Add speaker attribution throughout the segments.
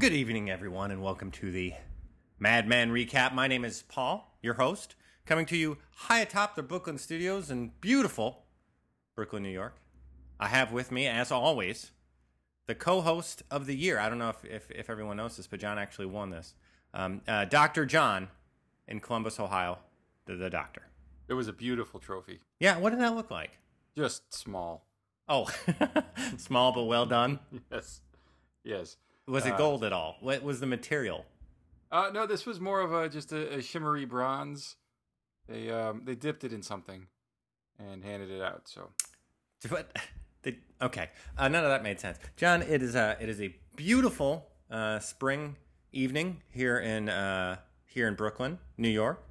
Speaker 1: Good evening, everyone, and welcome to the Madman Recap. My name is Paul, your host, coming to you high atop the Brooklyn studios in beautiful Brooklyn, New York. I have with me, as always, the co-host of the year. I don't know if, if, if everyone knows this, but John actually won this. Um, uh, Dr. John in Columbus, Ohio, the, the doctor.
Speaker 2: It was a beautiful trophy.
Speaker 1: Yeah, what did that look like?
Speaker 2: Just small.
Speaker 1: Oh, small but well done.
Speaker 2: Yes. Yes.
Speaker 1: Was it
Speaker 2: Uh,
Speaker 1: gold at all? What was the material?
Speaker 2: Uh, no, this was more of a just a, a shimmery bronze. They um they dipped it in something and handed it out. So
Speaker 1: What? The, okay, uh, none of that made sense, John. It is a it is a beautiful uh, spring evening here in uh, here in Brooklyn, New York.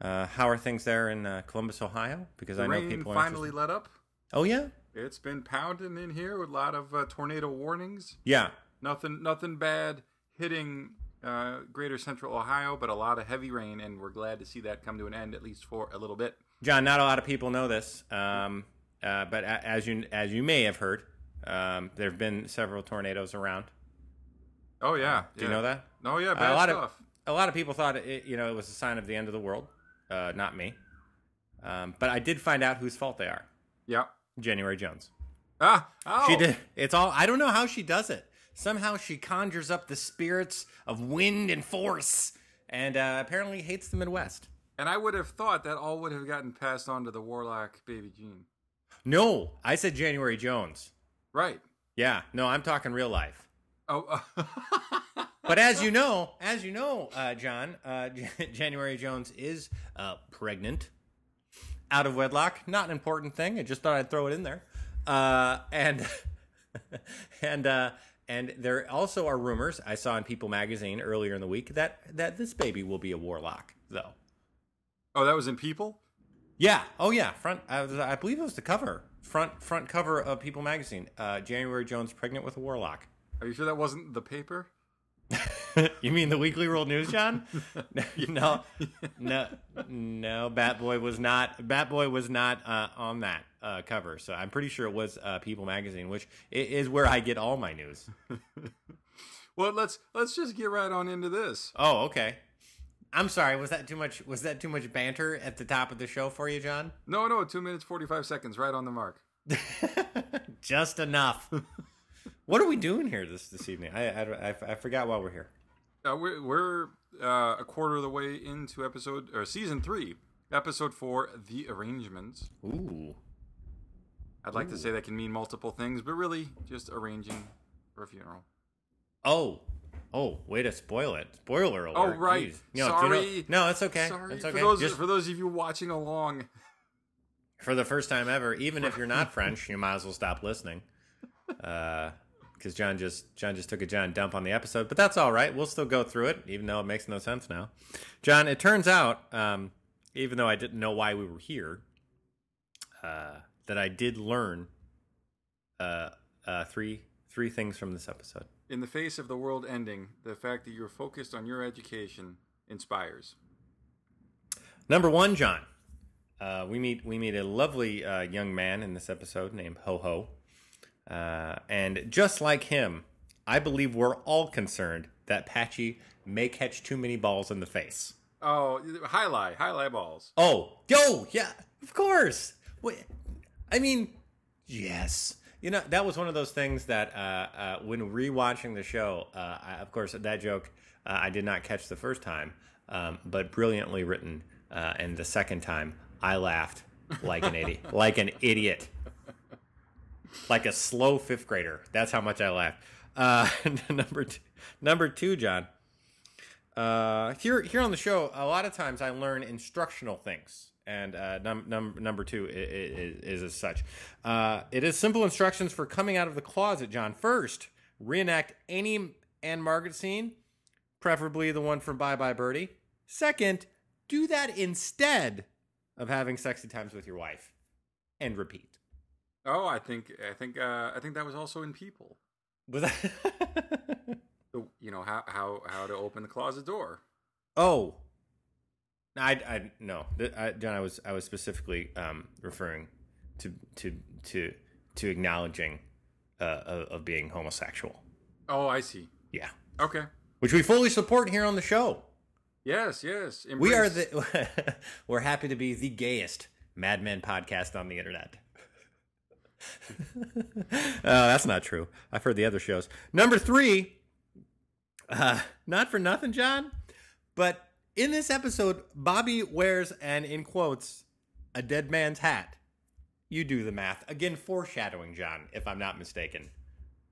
Speaker 1: Uh, how are things there in uh, Columbus, Ohio? Because
Speaker 2: the
Speaker 1: I know people are
Speaker 2: finally let up.
Speaker 1: Oh yeah,
Speaker 2: It's been pounding in here with a lot of uh, tornado warnings.
Speaker 1: yeah.
Speaker 2: Nothing nothing bad hitting uh, Greater Central Ohio, but a lot of heavy rain, and we're glad to see that come to an end at least for a little bit.
Speaker 1: John, not a lot of people know this, um, uh, but a- as you as you may have heard, um, there have been several tornadoes around.
Speaker 2: Oh yeah,
Speaker 1: Do you know that?
Speaker 2: Oh yeah,
Speaker 1: a lot
Speaker 2: stuff.
Speaker 1: of a lot of people thought it, you know it was a sign of the end of the world. Uh, not me, um, but I did find out whose fault they are.
Speaker 2: yeah.
Speaker 1: January Jones.
Speaker 2: Ah, oh.
Speaker 1: She did. It's all. I don't know how she does it. Somehow she conjures up the spirits of wind and force, and uh, apparently hates the Midwest.
Speaker 2: And I would have thought that all would have gotten passed on to the Warlock baby Gene.
Speaker 1: No, I said January Jones.
Speaker 2: Right.
Speaker 1: Yeah, no, I'm talking real life.
Speaker 2: Oh,
Speaker 1: But as you know, as you know, uh, John, uh, January Jones is uh, pregnant, out of wedlock. Not an important thing. I just thought I'd throw it in there. Uh, and and uh, and there also are rumors I saw in People Magazine earlier in the week that that this baby will be a warlock, though.
Speaker 2: oh, that was in People.
Speaker 1: Yeah. Oh yeah. Front. I, was, I believe it was the cover. Front front cover of People Magazine. Uh, January Jones pregnant with a warlock.
Speaker 2: Are you sure that wasn't the paper?
Speaker 1: you mean the Weekly World News, John? no, no, no. Bat Boy was not. Bat Boy was not uh, on that uh, cover. So I'm pretty sure it was uh, People Magazine, which is where I get all my news.
Speaker 2: Well, let's let's just get right on into this.
Speaker 1: Oh, okay. I'm sorry. Was that too much? Was that too much banter at the top of the show for you, John?
Speaker 2: No, no, two minutes forty five seconds, right on the mark.
Speaker 1: Just enough. what are we doing here this this evening? I I, I, I forgot why we're here.
Speaker 2: Uh, we're we're uh, a quarter of the way into episode or season three, episode four, the arrangements.
Speaker 1: Ooh.
Speaker 2: I'd like to say that can mean multiple things, but really just arranging for a funeral.
Speaker 1: Oh. Oh, way to spoil it. Spoiler alert.
Speaker 2: Oh, right.
Speaker 1: Jeez. You know, do you know-
Speaker 2: Sorry.
Speaker 1: no, it's okay.
Speaker 2: Sorry
Speaker 1: It's okay.
Speaker 2: for those
Speaker 1: Just
Speaker 2: for those of you watching along.
Speaker 1: for the first time ever, even if you're not French, you might as well stop listening. Because John just John just took a John dump on the episode, but that's all right. We'll still go through it, even though it makes no sense now. John, it turns out, um, even though I didn't know why we were here, uh, that I did learn uh, uh, three three things from this episode.
Speaker 2: In the face of the world ending, the fact that you're focused on your education inspires.
Speaker 1: Number one, John. Uh, we meet we meet a lovely uh, young man in this episode named Ho Ho, uh, and just like him, I believe we're all concerned that Patchy may catch too many balls in the face.
Speaker 2: Oh, jai alai, highlight balls.
Speaker 1: Oh, yo, yeah, of course. Wait, I mean, yes. You know, that was one of those things that uh, uh, when rewatching the show, uh, I, of course, that joke uh, I did not catch the first time, um, but brilliantly written. Uh, and the second time, I laughed like an idiot, like an idiot, like a slow fifth grader. That's how much I laughed. Uh, number two, number two, John. Uh, here, here on the show, a lot of times I learn instructional things, and uh, num- num- number two is, is as such. Uh, it is simple instructions for coming out of the closet. John, first, reenact any Ann-Margret scene, preferably the one from Bye Bye Birdie. Second, do that instead of having sexy times with your wife, and repeat.
Speaker 2: Oh, I think I think uh, I think that was also in People.
Speaker 1: Was that?
Speaker 2: The- You know how how how to open the closet door.
Speaker 1: Oh, I, I no, I, John. I was I was specifically um, referring to to to to acknowledging uh, of, of being homosexual.
Speaker 2: Oh, I see.
Speaker 1: Yeah,
Speaker 2: Okay.
Speaker 1: which we fully support here on the show.
Speaker 2: Yes, yes.
Speaker 1: We are the we're happy to be the gayest Mad Men podcast on the internet. oh, that's not true. I've heard the other shows. Number three, uh, not for nothing, John, but in this episode, Bobby wears an in quotes a dead man's hat. You do the math again, foreshadowing, John, if I'm not mistaken.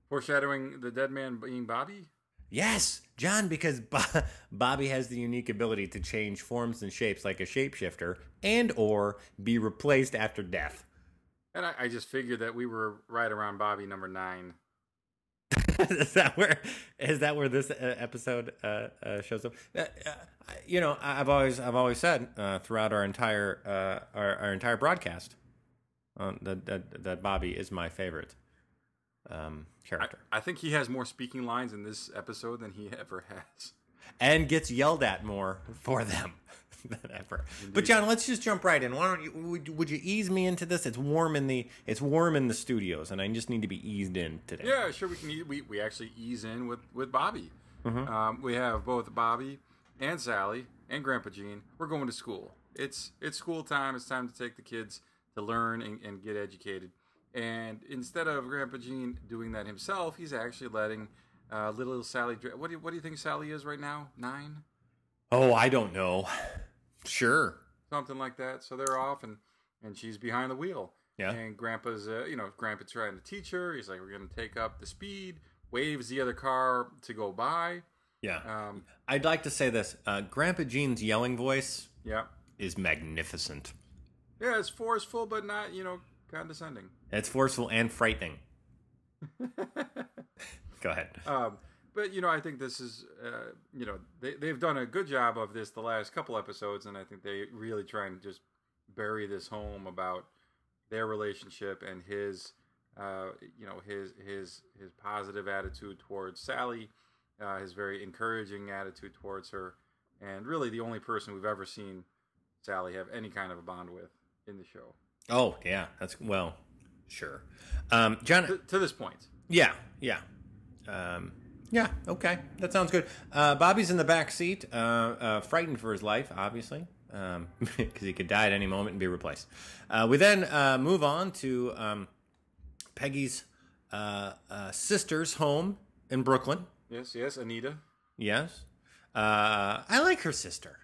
Speaker 2: foreshadowing the dead man being Bobby.
Speaker 1: Yes, John, because Bo- Bobby has the unique ability to change forms and shapes like a shapeshifter and or be replaced after death.
Speaker 2: And I, I just figured that we were right around Bobby number nine.
Speaker 1: is that where is that where this uh, episode uh, uh, shows up? Uh, uh, you know, I- I've always I've always said uh, throughout our entire uh, our, our entire broadcast that, that that Bobby is my favorite um,
Speaker 2: I,
Speaker 1: character
Speaker 2: I think he has more speaking lines in this episode than he ever has.
Speaker 1: and gets yelled at more for them ever. But John, let's just jump right in. Why don't you would, would you ease me into this? It's warm in the it's warm in the studios, and I just need to be eased in today.
Speaker 2: Yeah, sure. We can. We we actually ease in with with Bobby.
Speaker 1: Mm-hmm.
Speaker 2: Um, we have both Bobby and Sally and Grandpa Gene. We're going to school. It's it's school time. It's time to take the kids to learn and, and get educated. And instead of Grandpa Gene doing that himself, he's actually letting uh, little Sally. What do you, what do you think Sally is right now? Nine,
Speaker 1: Oh, I don't know. Sure.
Speaker 2: something like that. So they're off, and and she's behind the wheel.
Speaker 1: Yeah.
Speaker 2: And Grandpa's, uh, you know, Grandpa's trying to teach her. He's like, "We're going to take up the speed." Waves the other car to go by.
Speaker 1: Yeah.
Speaker 2: Um,
Speaker 1: I'd like to say this. Uh, Grandpa Gene's yelling voice
Speaker 2: yeah,
Speaker 1: is magnificent.
Speaker 2: yeah, it's forceful, but not, you know, condescending.
Speaker 1: It's forceful and frightening. Go ahead.
Speaker 2: Um, but you know, I think this is, uh, you know, they they've done a good job of this the last couple episodes, and I think they really try and just bury this home about their relationship and his, uh, you know, his his his positive attitude towards Sally, uh, his very encouraging attitude towards her, and really the only person we've ever seen Sally have any kind of a bond with in the show
Speaker 1: Oh, yeah. That's, well, sure. Um, John,
Speaker 2: to, to this point.
Speaker 1: Yeah, yeah, um, yeah. Okay, that sounds good. Uh, Bobby's in the back seat, uh, uh, frightened for his life, obviously, because he could die at any moment and be replaced. Uh, we then uh, move on to um, Peggy's uh, uh, sister's home in Brooklyn.
Speaker 2: Yes, yes, Anita.
Speaker 1: Yes, uh, I like her sister.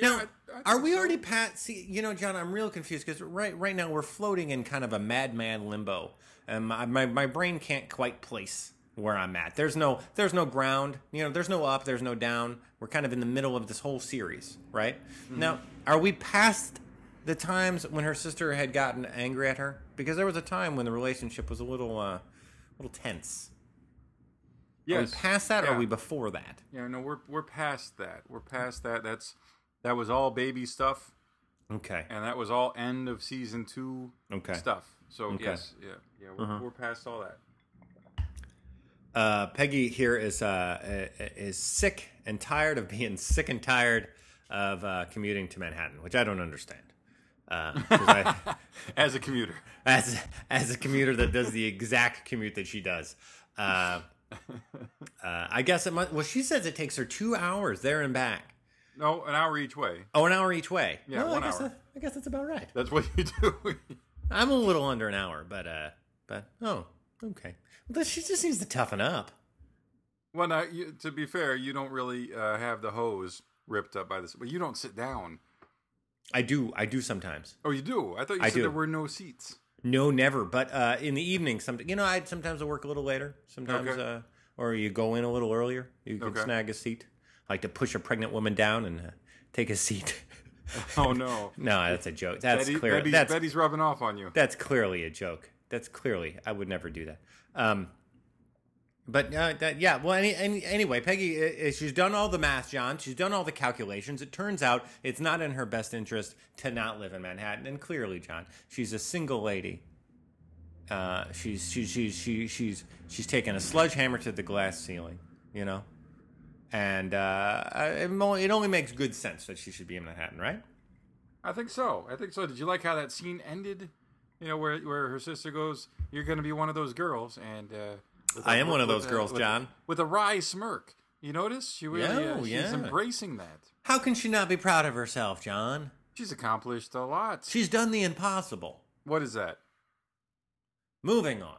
Speaker 1: Now,
Speaker 2: I- I
Speaker 1: are we
Speaker 2: so.
Speaker 1: already pat? See, you know, John, I'm real confused because right right now we're floating in kind of a madman limbo, and my, my my brain can't quite place where I'm at. There's no there's no ground. You know, there's no up. There's no down. We're kind of in the middle of this whole series, right?
Speaker 2: Mm-hmm.
Speaker 1: Now, are we past the times when her sister had gotten angry at her? Because there was a time when the relationship was a little uh, a little tense. Are we
Speaker 2: Yes.
Speaker 1: past that, or are we before that?
Speaker 2: Yeah, no, we're we're past that. We're past that. That's that was all baby stuff,
Speaker 1: Okay.
Speaker 2: and that was all end of season two
Speaker 1: Okay.
Speaker 2: stuff. So
Speaker 1: Okay.
Speaker 2: yes, yeah, yeah, we're,
Speaker 1: Uh-huh.
Speaker 2: we're past all that.
Speaker 1: Uh, Peggy here is uh, is sick and tired of being sick and tired of uh, commuting to Manhattan, which I don't understand. Uh, I,
Speaker 2: As a commuter,
Speaker 1: as as a commuter that does the exact commute that she does, uh, uh, I guess it must. Well, she says it takes her two hours there and back.
Speaker 2: no, an hour each way.
Speaker 1: Oh, an hour each way.
Speaker 2: Yeah,
Speaker 1: Well,
Speaker 2: one
Speaker 1: I guess
Speaker 2: hour.
Speaker 1: That, I guess that's about right.
Speaker 2: That's what you do.
Speaker 1: I'm a little under an hour, but uh, but oh, okay. She just needs to toughen up.
Speaker 2: well, now you, to be fair, you don't really uh, have the hose ripped up by this, but you don't sit down.
Speaker 1: I do. I do sometimes.
Speaker 2: Oh, you do. I thought you
Speaker 1: I
Speaker 2: said
Speaker 1: do.
Speaker 2: there were no seats.
Speaker 1: No, never. But uh, in the evening, some you know, I sometimes I work a little later. Sometimes,
Speaker 2: Okay.
Speaker 1: uh, or you go in a little earlier. You can
Speaker 2: Okay.
Speaker 1: snag a seat. I like to push a pregnant woman down and uh, take a seat.
Speaker 2: Oh no,
Speaker 1: no, that's a joke. That's
Speaker 2: Betty,
Speaker 1: clear.
Speaker 2: Betty's,
Speaker 1: that's
Speaker 2: Betty's rubbing off on you.
Speaker 1: that's clearly a joke. That's clearly I would never do that. Um, but uh, that, yeah, well, any, any, anyway, Peggy, uh, uh, she's done all the math, John. She's done all the calculations. It turns out it's not in her best interest to not live in Manhattan. And clearly, John, she's a single lady. Uh, she's she's she's she, she's she's taken a sledgehammer to the glass ceiling, you know, and uh, it only, it only makes good sense that she should be in Manhattan, right?
Speaker 2: I think so. I think so. Did you like how that scene ended? You know, where where her sister goes, "You're going to be one of those girls," and uh, With
Speaker 1: I
Speaker 2: a-
Speaker 1: am one of those
Speaker 2: a-
Speaker 1: girls,
Speaker 2: with-
Speaker 1: John.
Speaker 2: With a wry smirk. You notice? She really,
Speaker 1: Yeah,
Speaker 2: uh,
Speaker 1: oh,
Speaker 2: she's
Speaker 1: yeah.
Speaker 2: embracing that.
Speaker 1: How can she not be proud of herself, John?
Speaker 2: She's accomplished a lot.
Speaker 1: She's done the impossible.
Speaker 2: What is that?
Speaker 1: Moving on.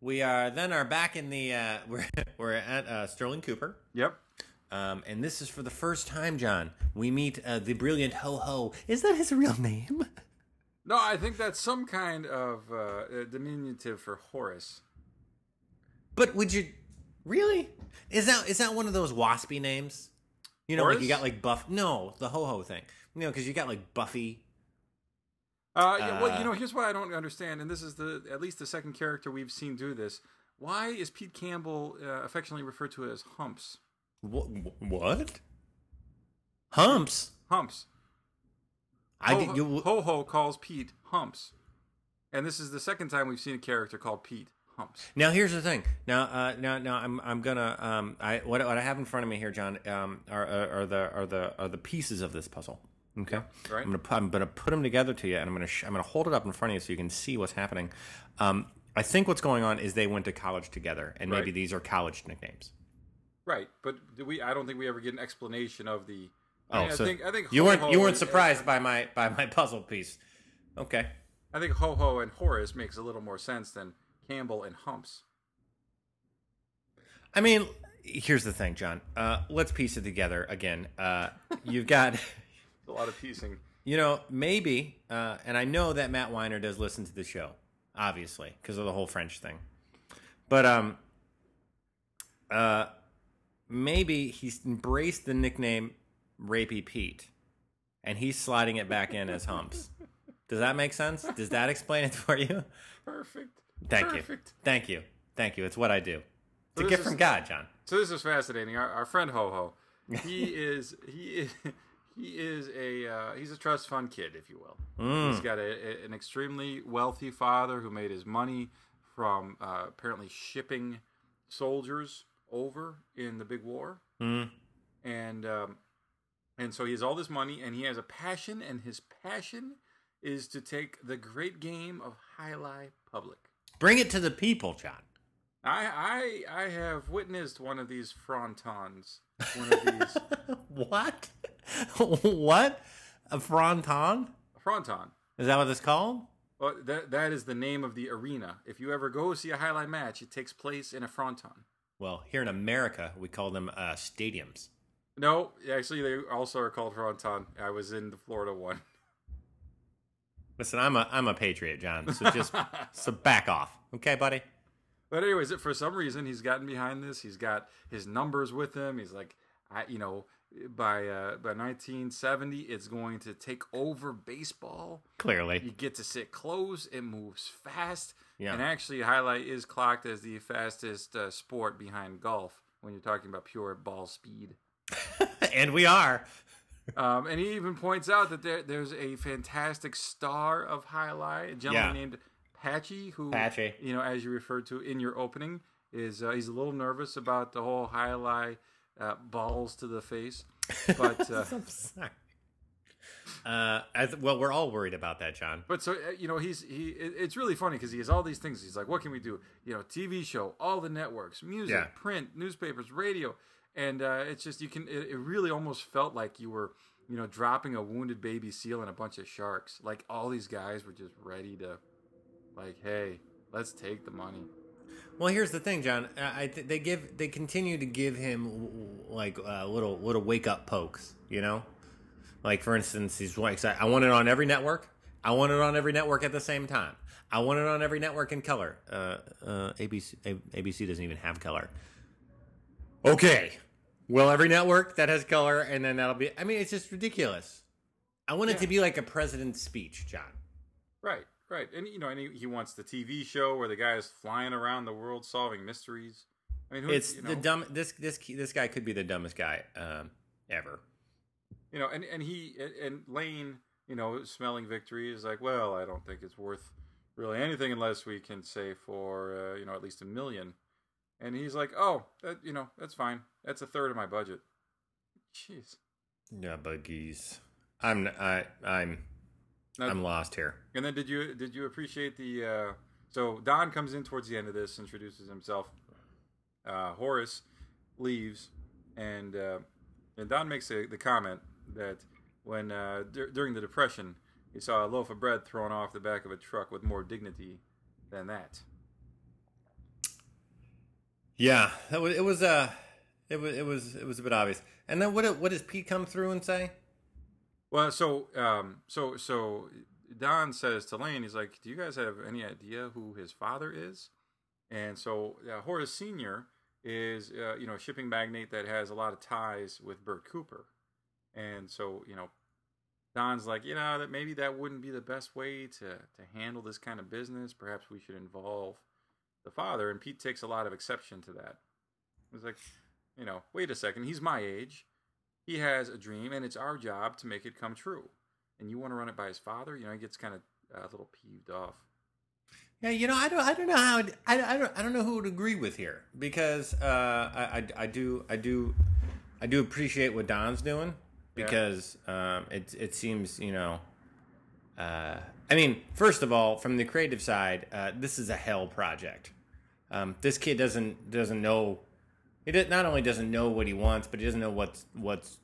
Speaker 1: We are then are back in the uh, we're we're at uh, Sterling Cooper.
Speaker 2: Yep.
Speaker 1: Um, and this is for the first time, John. We meet uh, the brilliant Ho Ho. Is that his real name?
Speaker 2: No, I think that's some kind of uh, diminutive for Horace.
Speaker 1: But would you really? Is that is that one of those waspy names? You know, like you got like Buff. No, the Ho Ho thing. You know, because you got like Buffy.
Speaker 2: Uh, yeah, well,
Speaker 1: Uh,
Speaker 2: you know, here's what I don't understand, and this is the at least the second character we've seen do this. Why is Pete Campbell uh, affectionately referred to as Humps?
Speaker 1: Wh- what? Humps.
Speaker 2: Humps.
Speaker 1: I
Speaker 2: Ho,
Speaker 1: get you.
Speaker 2: Ho Ho calls Pete Humps, and this is the second time we've seen a character called Pete Humps.
Speaker 1: Now here's the thing. Now, uh, now, now, I'm I'm gonna um, I what what I have in front of me here, John, um, are, are are the are the are the pieces of this puzzle. Okay,
Speaker 2: right.
Speaker 1: I'm gonna put, I'm gonna put them together to you, and I'm gonna sh- I'm gonna hold it up in front of you so you can see what's happening. Um, I think what's going on is they went to college together, and maybe
Speaker 2: Right.
Speaker 1: these are college nicknames.
Speaker 2: Right, but do we? I don't think we ever get an explanation of the.
Speaker 1: Oh,
Speaker 2: I, mean,
Speaker 1: so
Speaker 2: I think I think
Speaker 1: you weren't you weren't
Speaker 2: is-
Speaker 1: surprised by my by my puzzle piece. Okay.
Speaker 2: I think Ho Ho and Horace makes a little more sense than Campbell and Humps.
Speaker 1: I mean, here's the thing, John. Uh, let's piece it together again. Uh, you've got.
Speaker 2: A lot of piecing.
Speaker 1: You know, maybe, uh, and I know that Matt Weiner does listen to the show, obviously, because of the whole French thing. But um, uh, maybe he's embraced the nickname Rapey Pete, and he's sliding it back in as Humps. Does that make sense? Does that explain it for you?
Speaker 2: Perfect.
Speaker 1: Thank you, thank you, thank you. It's what I do. It's a gift
Speaker 2: is-
Speaker 1: from God, John.
Speaker 2: So this is fascinating. Our, our friend Ho Ho, he is he is he is a uh, he's a trust fund kid, if you will.
Speaker 1: Mm.
Speaker 2: He's got a, a- an extremely wealthy father who made his money from uh, apparently shipping soldiers over in the big war,
Speaker 1: Mm.
Speaker 2: and um, and so he has all this money, and he has a passion, and his passion is to take the great game of High jai alai public.
Speaker 1: Bring it to the people, John.
Speaker 2: I I I have witnessed one of these frontons. One of these
Speaker 1: what? what? A fronton?
Speaker 2: fronton.
Speaker 1: Is that what it's called?
Speaker 2: Well, that that is the name of the arena. If you ever go see a jai alai match, it takes place in a fronton.
Speaker 1: Well, here in America, we call them uh, stadiums.
Speaker 2: No, actually, they also are called fronton. I was in the Florida one.
Speaker 1: Listen, I'm a I'm a patriot, John. So just so back off, okay, buddy?
Speaker 2: But anyways, for some reason, he's gotten behind this. He's got his numbers with him. He's like, I, you know, by uh, by 1970, it's going to take over baseball.
Speaker 1: Clearly, you
Speaker 2: get to sit close. It moves fast.
Speaker 1: Yeah.
Speaker 2: And actually, jai alai is clocked as the fastest uh, sport behind golf when you're talking about pure ball speed.
Speaker 1: and we are.
Speaker 2: Um, and he even points out that there, there's a fantastic star of jai alai, a gentleman
Speaker 1: Yeah.
Speaker 2: named Patchy, who,
Speaker 1: Patchy.
Speaker 2: you know, as you referred to in your opening, is uh, he's a little nervous about the whole jai alai uh, balls to the face. But uh,
Speaker 1: I'm sorry. Uh, th- well, we're all worried about that, John.
Speaker 2: But so uh, you know, he's he. it- It's really funny because he has all these things. He's like, "What can we do?" You know, TV show, all the networks, music,
Speaker 1: Yeah.
Speaker 2: print, newspapers, radio, and uh, it's just you can. It, it really almost felt like you were, you know, dropping a wounded baby seal in a bunch of sharks. Like all these guys were just ready to, like, hey, let's take the money.
Speaker 1: Well, here's the thing, John. I th- they give they continue to give him like uh, little little wake up pokes. You know, like for instance, he's like, I want it on every network. I want it on every network at the same time. I want it on every network in color. Uh, uh, ABC ABC doesn't even have color. Okay, well, every network that has color, and then that'll be. I mean, it's just ridiculous. I want it
Speaker 2: Yeah.
Speaker 1: to be like a president's speech, John.
Speaker 2: Right, right, and you know, and he, he wants the TV show where the guy is flying around the world solving mysteries. I mean, who,
Speaker 1: It's
Speaker 2: you know,
Speaker 1: the dumb. This this this guy could be the dumbest guy um, ever.
Speaker 2: you know, and and he and Lane, you know, smelling victory is like, well, I don't think it's worth really anything unless we can say for uh, you know at least a million. And he's like, oh, that, you know, that's fine. That's a third of my budget. Jeez.
Speaker 1: Yeah, buggies. I'm I I'm
Speaker 2: Now,
Speaker 1: I'm lost here.
Speaker 2: and then did you did you appreciate the? Uh, so Don comes in towards the end of this, introduces himself, uh, Horace leaves, and uh, and Don makes a, the comment that when uh, dur- during the Depression he saw a loaf of bread thrown off the back of a truck with more dignity than that.
Speaker 1: Yeah, that was, it was uh it was it was it was a bit obvious. And then what what does Pete come through and say?
Speaker 2: Well, so um, so so Don says to Lane, he's like, "Do you guys have any idea who his father is?" And so uh, Horace Senior is uh, you know a shipping magnate that has a lot of ties with Bert Cooper, and so you know Don's like, you know, that maybe that wouldn't be the best way to to handle this kind of business. Perhaps we should involve the father. And Pete takes a lot of exception to that. He's like, you know, wait a second, he's my age. He has a dream, and it's our job to make it come true. And you want to run it by his father? You know, he gets kind of uh, a little peeved off.
Speaker 1: Yeah, you know, I don't, I don't know how, I, I don't, I don't know who would agree with here because uh, I, I, I do, I do, I do appreciate what Don's doing because um, it, it seems, you know, uh, I mean, first of all, from the creative side, uh, this is a hell project. Um, this kid doesn't doesn't know. He not only doesn't know what he wants, but he doesn't know what's what's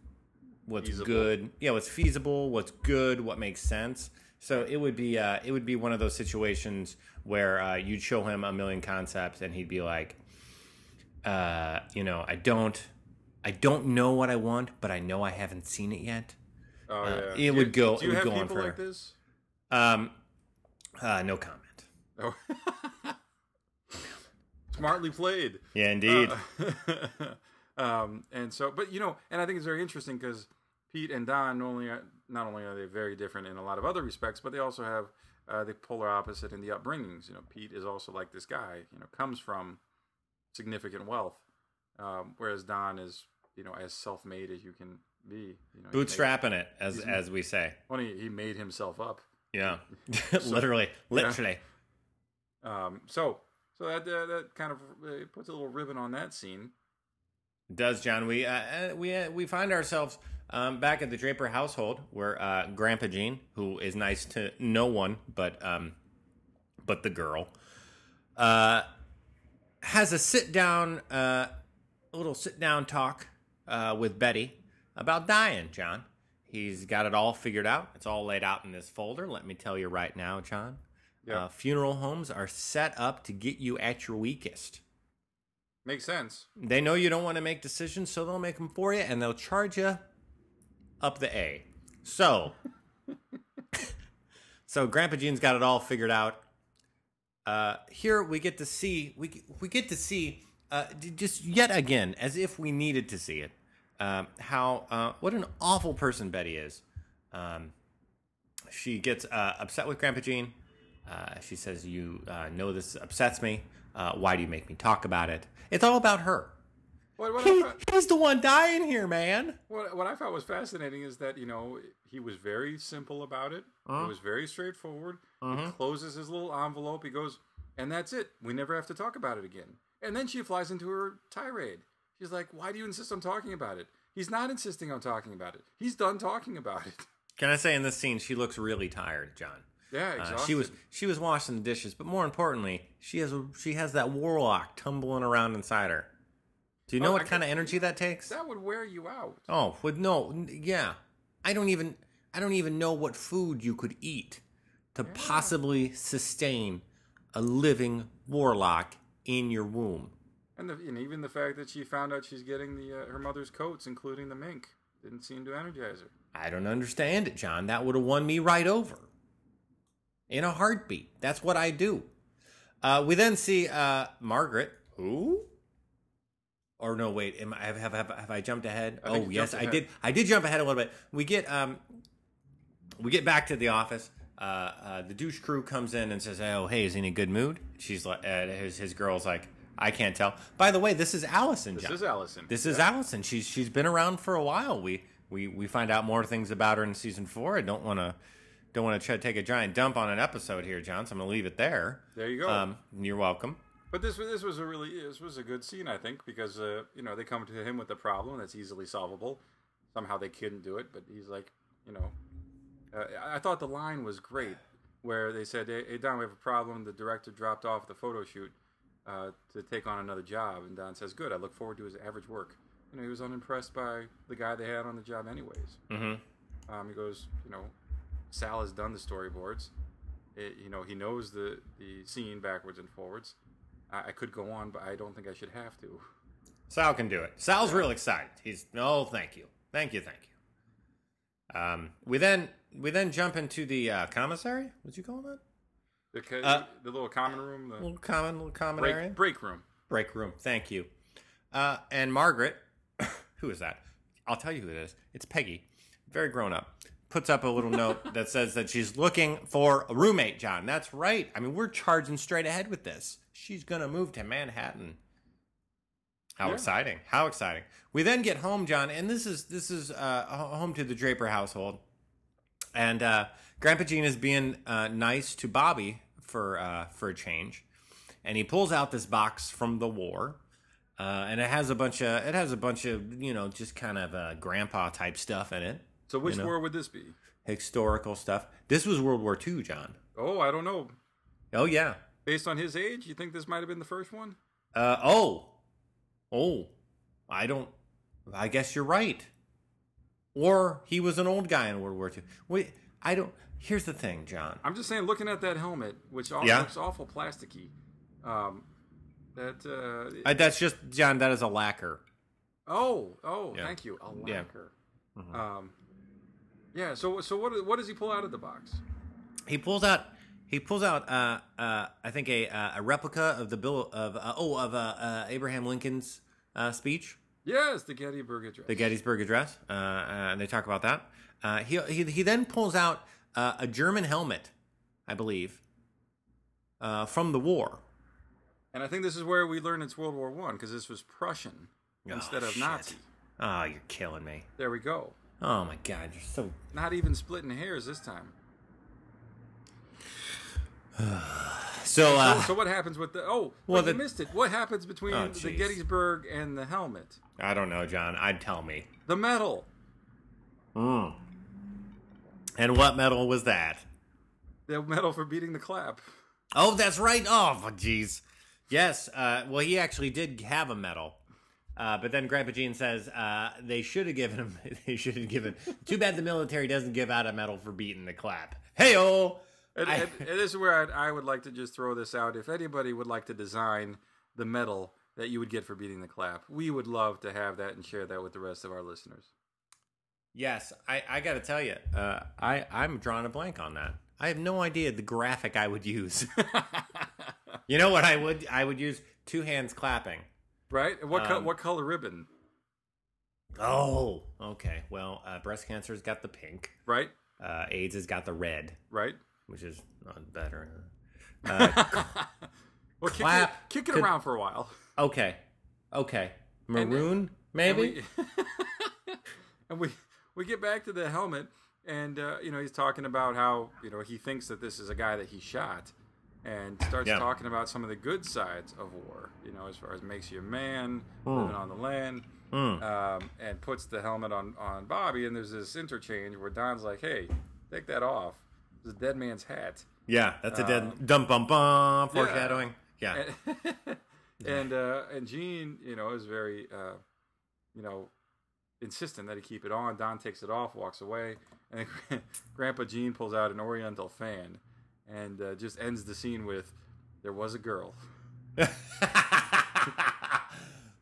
Speaker 1: what's feasible. good. Yeah, what's feasible, what's good, what makes sense. So it would be uh, it would be one of those situations where uh, you'd show him a million concepts and he'd be like, uh, you know, I don't, I don't know what I want, but I know I haven't seen it yet.
Speaker 2: Oh uh, yeah,
Speaker 1: it
Speaker 2: do
Speaker 1: would go.
Speaker 2: Do you
Speaker 1: it would
Speaker 2: have
Speaker 1: go
Speaker 2: people
Speaker 1: on for.
Speaker 2: like this?
Speaker 1: Um, uh, no comment.
Speaker 2: Oh. Smartly played.
Speaker 1: Yeah, indeed.
Speaker 2: Uh, um, and so, but you know, and I think it's very interesting because Pete and Don not only are, not only are they very different in a lot of other respects, but they also have uh, the polar opposite in the upbringings. You know, Pete is also like this guy. You know, comes from significant wealth, um, whereas Don is you know as self-made as you can be. You know,
Speaker 1: bootstrapping it as as we say.
Speaker 2: Funny, he made himself up.
Speaker 1: Yeah, so, literally, literally.
Speaker 2: Yeah. Um, so so that uh, that kind of uh, puts a little ribbon on that scene.
Speaker 1: It does John? We uh, uh we uh, we find ourselves um, back at the Draper household where uh, Grandpa Gene, who is nice to no one but um, but the girl, uh has a sit down, a little sit down talk uh with Betty about dying. John, he's got it all figured out. It's all laid out in this folder. Let me tell you right now, John. Yep. Uh, funeral homes are set up to get you at your weakest.
Speaker 2: Makes sense.
Speaker 1: They know you don't want to make decisions, so they'll make them for you, and they'll charge you up the A. So, so Grandpa Gene's got it all figured out. Uh, here we get to see we we get to see uh, just yet again, as if we needed to see it, um, how uh, what an awful person Betty is. Um, she gets uh, upset with Grandpa Gene. Uh, she says, "You uh, know this upsets me. Uh, why do you make me talk about it?" It's all about her.
Speaker 2: What, what
Speaker 1: he,
Speaker 2: thought,
Speaker 1: he's the one dying here, man.
Speaker 2: What, what I thought was fascinating is that you know he was very simple about it. Uh-huh. It was very straightforward. Uh-huh. He closes his little envelope. He goes, and that's it. We never have to talk about it again. And then she flies into her tirade. She's like, "Why do you insist on talking about it?" He's not insisting on talking about it. He's done talking about it.
Speaker 1: Can I say in this scene she looks really tired, John?
Speaker 2: Yeah, uh,
Speaker 1: she was she was washing the dishes, but more importantly, she has a, she has that warlock tumbling around inside her. Do you know oh, what kind of energy that takes?
Speaker 2: That would wear you out.
Speaker 1: Oh, with no, yeah. I don't even I don't even know what food you could eat to yeah. possibly sustain a living warlock in your womb.
Speaker 2: And, the, and, even the fact that she found out she's getting the uh, her mother's coats, including the mink, didn't seem to energize her.
Speaker 1: I don't understand it, John. That would have won me right over in a heartbeat. That's what I do. Uh, we then see uh, Margaret. Who? Or no, wait. Am I have have, have, have I jumped ahead?
Speaker 2: I
Speaker 1: oh yes, I did. I did jump ahead a little bit. We get um, we get back to the office. Uh, uh, the douche crew comes in and says, "Oh, hey, is he in a good mood?" She's like, uh, his his girl's like, "I can't tell." By the way, this is Allison.
Speaker 2: This
Speaker 1: John.
Speaker 2: is Allison.
Speaker 1: This is Allison. She's she's been around for a while. We we we find out more things about her in season four. I don't want to don't want to try to take a giant dump on an episode here, John. So I'm going to leave it there.
Speaker 2: There you go.
Speaker 1: Um, you're welcome.
Speaker 2: But this this was a really this was a good scene, I think, because uh, you know they come to him with a problem that's easily solvable. Somehow they couldn't do it, but he's like, you know, uh, I thought the line was great where they said, "Hey, Don, we have a problem. The director dropped off the photo shoot." Uh, to take on another job. And Don says, "Good. I look forward to his average work." You know, he was unimpressed by the guy they had on the job, anyways.
Speaker 1: Mm-hmm.
Speaker 2: Um, he goes, you know, Sal has done the storyboards. It, you know, he knows the the scene backwards and forwards. I, I could go on, but I don't think I should have to.
Speaker 1: Sal can do it. Sal's real excited. He's no, thank you, thank you, thank you. Um, we then we then jump into the uh, commissary. What you call that?
Speaker 2: The,
Speaker 1: Uh,
Speaker 2: the little common room, the
Speaker 1: Little common, little common area.
Speaker 2: break, break room.
Speaker 1: break room. Thank you. Uh, and Margaret, who is that? I'll tell you who it is. It's Peggy, very grown up. Puts up a little note that says that she's looking for a roommate. John, that's right. I mean, we're charging straight ahead with this. She's gonna move to Manhattan. How
Speaker 2: Yeah.
Speaker 1: exciting! How exciting! We then get home, John, and this is this is uh, home to the Draper household, and uh, Grandpa Gene is being uh, nice to Bobby for uh, for a change, and he pulls out this box from the war, uh, and it has a bunch of it has a bunch of you know just kind of uh, grandpa type stuff in it,
Speaker 2: So which
Speaker 1: You know.
Speaker 2: war would this be?
Speaker 1: historical stuff. This was World War II, John.
Speaker 2: Oh, I don't know.
Speaker 1: Oh yeah.
Speaker 2: Based on his age, you think this might have been the first one?
Speaker 1: Uh, oh, oh, I don't. I guess you're right. Or he was an old guy in World War II. Wait, I don't. Here's the thing, John.
Speaker 2: I'm just saying, looking at that helmet, which all
Speaker 1: Yeah.
Speaker 2: looks awful plasticky. Um, that uh,
Speaker 1: I, that's just John. That is a lacquer.
Speaker 2: oh oh,
Speaker 1: Yeah.
Speaker 2: thank you, a
Speaker 1: Yeah.
Speaker 2: lacquer. Um, yeah. So so what what does he pull out of the box?
Speaker 1: He pulls out. He pulls out. Uh, uh, I think a uh, a replica of the bill of uh, oh of uh, uh, Abraham Lincoln's uh, speech.
Speaker 2: Yes, the Gettysburg Address.
Speaker 1: the Gettysburg Address, uh, uh, and they talk about that. Uh, he, he he then pulls out uh, a German helmet, I believe, uh, from the war.
Speaker 2: and I think this is where we learn it's World War One because this was Prussian instead
Speaker 1: Oh,
Speaker 2: of
Speaker 1: shit.
Speaker 2: Nazi.
Speaker 1: Oh, you're killing me.
Speaker 2: There we go.
Speaker 1: Oh my God, you're so.
Speaker 2: Not even splitting hairs this time.
Speaker 1: So, uh,
Speaker 2: so, so what happens with the? Oh,
Speaker 1: well,
Speaker 2: well, you missed it. What happens between
Speaker 1: Oh,
Speaker 2: the. Gettysburg and the helmet?
Speaker 1: I don't know, John. I'd tell me.
Speaker 2: The medal.
Speaker 1: Mm. And what medal was that?
Speaker 2: The medal for beating the clap.
Speaker 1: Oh, that's right. Oh, jeez. Yes. Uh, well, he actually did have a medal. Uh, but then Grandpa Gene says uh, they should have given him. They should have given. Too bad the military doesn't give out a medal for beating the clap. Hey, oh.
Speaker 2: And,
Speaker 1: I-
Speaker 2: and, and this is where I'd, I would like to just throw this out. If anybody would like to design the medal that you would get for beating the clap, we would love to have that and share that with the rest of our listeners.
Speaker 1: Yes, I, I got to tell you, uh, I I'm drawing a blank on that. I have no idea the graphic I would use. you know what I would I would use two hands clapping.
Speaker 2: right? And what co-
Speaker 1: Um,
Speaker 2: what color ribbon?
Speaker 1: Oh, okay. Well, uh, breast cancer's got the pink.
Speaker 2: Right?
Speaker 1: Uh, AIDS has got the red,
Speaker 2: Right?
Speaker 1: which is not better. Uh,
Speaker 2: Well, kick it,
Speaker 1: Clap
Speaker 2: kick it
Speaker 1: could-
Speaker 2: around for a while.
Speaker 1: okay, okay. Maroon,
Speaker 2: And
Speaker 1: maybe.
Speaker 2: we, and we we get back to the helmet, and uh, you know he's talking about how you know he thinks that this is a guy that he shot, and starts
Speaker 1: Yeah.
Speaker 2: talking about some of the good sides of war. You know, as far as makes you a man,
Speaker 1: Hmm.
Speaker 2: living on the land,
Speaker 1: Hmm.
Speaker 2: um, and puts the helmet on on Bobby. And there's this interchange where Don's like, "Hey, take that off. It's a dead man's hat."
Speaker 1: yeah, that's a dead dum bum bum foreshadowing. Yeah.
Speaker 2: and and, uh, and Gene, you know, is very, uh, you know, insistent that he keep it on. Don takes it off, walks away, and then Grandpa Gene pulls out an Oriental fan, and uh, just ends the scene with, "There was a girl."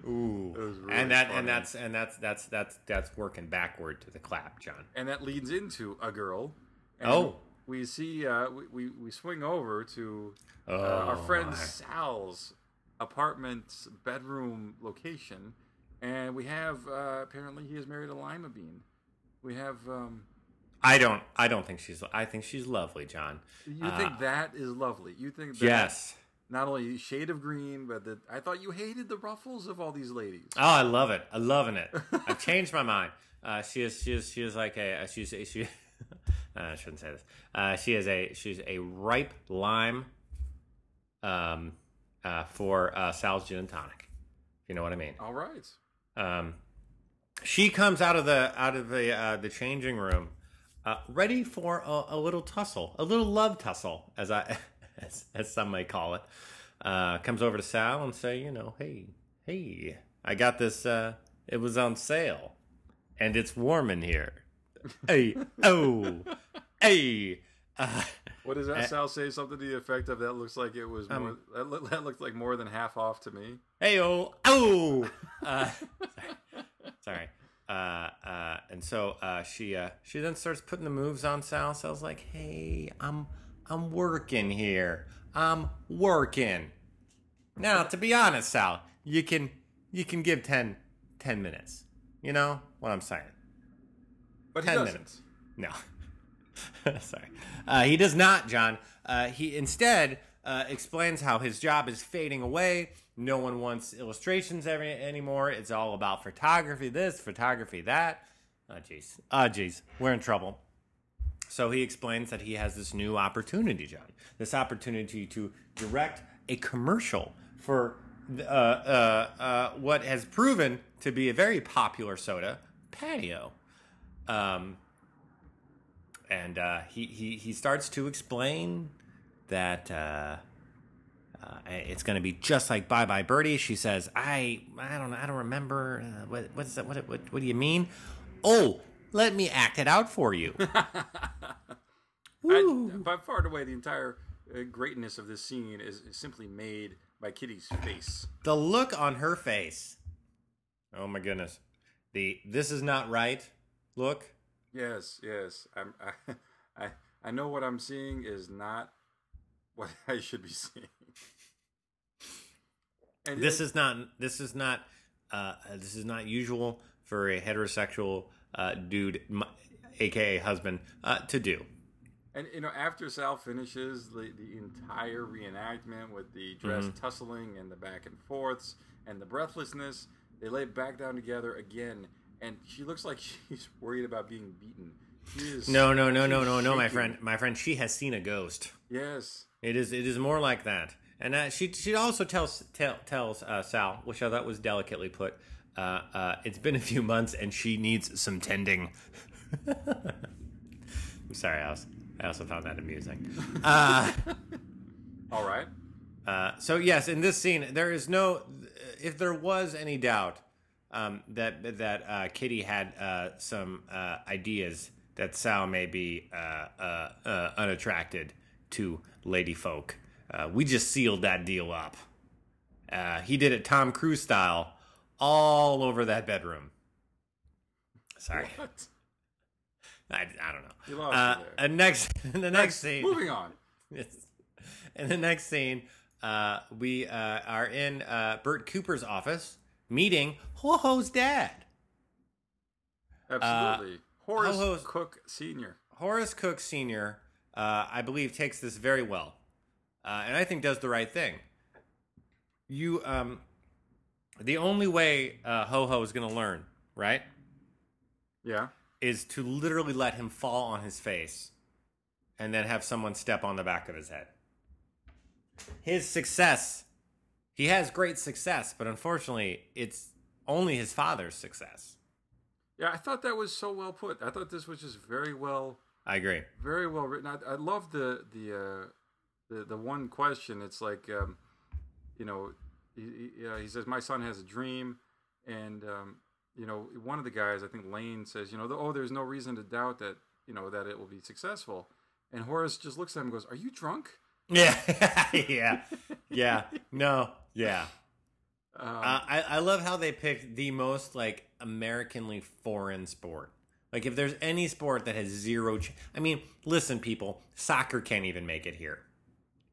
Speaker 1: Ooh,
Speaker 2: really
Speaker 1: and that
Speaker 2: funny.
Speaker 1: and that's and that's that's that's that's working backward to the clap, John.
Speaker 2: and that leads into a girl. And
Speaker 1: Oh.
Speaker 2: we see uh, we, we we swing over to uh,
Speaker 1: Oh,
Speaker 2: our friend
Speaker 1: my.
Speaker 2: Sal's apartment's bedroom location, and we have uh, apparently he has married a lima bean. We have. Um,
Speaker 1: I don't. I don't think she's. I think she's lovely, John.
Speaker 2: you
Speaker 1: Uh,
Speaker 2: think that is lovely? You think that
Speaker 1: Yes.
Speaker 2: not only shade of green, but that I thought you hated the ruffles of all these ladies.
Speaker 1: Oh, I love it. I'm loving it. I've changed my mind. Uh, she is. She is. She is like a. She's. A, she. I shouldn't say this. Uh, she is a. She's a ripe lime. Um, uh, for uh, Sal's gin and tonic. If you know what I mean.
Speaker 2: All right.
Speaker 1: Um, she comes out of the out of the uh, the changing room, uh, ready for a, a little tussle, a little love tussle, as I as, as some may call it. uh, comes over to Sal and say, you know, hey, hey, I got this. Uh, it was on sale, and it's warm in here. hey, oh, hey. Uh,
Speaker 2: what does that Sal say? Something to the effect of that looks like it was um, more. That, look, that looked like more than half off to me.
Speaker 1: Hey, oh, oh. Uh, sorry. Uh, uh, and so uh, she uh, she then starts putting the moves on Sal. Sal's like, "Hey, I'm I'm working here. I'm working." Now, to be honest, Sal, you can you can give 10, 10 minutes. You know what I'm saying?
Speaker 2: But ten minutes.
Speaker 1: No, sorry, uh, he does not, John. Uh, he instead uh, explains how his job is fading away no one wants illustrations every, anymore. It's all about photography this, photography that. Oh, jeez. Oh, jeez. We're in trouble. So he explains that he has this new opportunity, John. This opportunity to direct a commercial for uh, uh, uh, what has proven to be a very popular soda, Patio. Um, and uh, he, he, he starts to explain that uh, it's going to be just like Bye Bye Birdie. She says, "I I don't I don't remember uh, what what's that? What, what what do you mean? Oh, let me act it out for you."
Speaker 2: I, by far and away, the entire uh, greatness of this scene is, is simply made by Kitty's face.
Speaker 1: The look on her face. Oh my goodness. The this is not right look.
Speaker 2: Yes, yes. I'm, I, I I know what I'm seeing is not what I should be seeing.
Speaker 1: And this is not this is not uh, this is not usual for a heterosexual uh, dude, aka husband, uh, to do.
Speaker 2: And you know, after Sal finishes the, the entire reenactment with the dress mm-hmm. tussling and the back and forths and the breathlessness, they lay back down together again, and she looks like she's worried about being beaten.
Speaker 1: no, no, no, no, no, no, my friend, my friend. She has seen a ghost.
Speaker 2: Yes,
Speaker 1: it is. It is more like that. And uh, she she also tells tell, tells uh, Sal, which I thought was delicately put. Uh, uh it's been a few months and she needs some tending. I'm sorry, I, was, I also found that amusing. Uh,
Speaker 2: All right.
Speaker 1: Uh, so yes, in this scene, there is no. If there was any doubt um, that that Kitty had some ideas that Sal may be unattracted to lady folk uh, we just sealed that deal up. Uh, he did it Tom Cruise style all over that bedroom. Sorry. What? I, I don't know.
Speaker 2: You lost uh,
Speaker 1: and next, the next, next scene.
Speaker 2: Moving on.
Speaker 1: in the next scene, uh, we uh, are in uh, Bert Cooper's office meeting Ho Ho's dad.
Speaker 2: Absolutely. Horace Ho-Ho's, Cook Sr.
Speaker 1: Horace Cook Sr., I believe, takes this very well uh, and I think does the right thing. You, um, the only way uh, Ho Ho is going to learn, right?
Speaker 2: Yeah,
Speaker 1: is to literally let him fall on his face, and then have someone step on the back of his head. His success, he has great success, but unfortunately, it's only his father's success.
Speaker 2: Yeah, I thought that was so well put. I thought this was just very well.
Speaker 1: I agree.
Speaker 2: Very well written. I, I love the the uh, the the one question. It's like, um, you know, he, he, he, says my son has a dream, and um, you know, one of the guys, I think Lane says, you know, oh, there's no reason to doubt that you know that it will be successful, and Horace just looks at him and goes, "Are you drunk?"
Speaker 1: Yeah, yeah, yeah. No, yeah. Um, uh, I I love how they picked the most like Americanly foreign sport. Like if there's any sport that has zero, ch- I mean, listen, people, soccer can't even make it here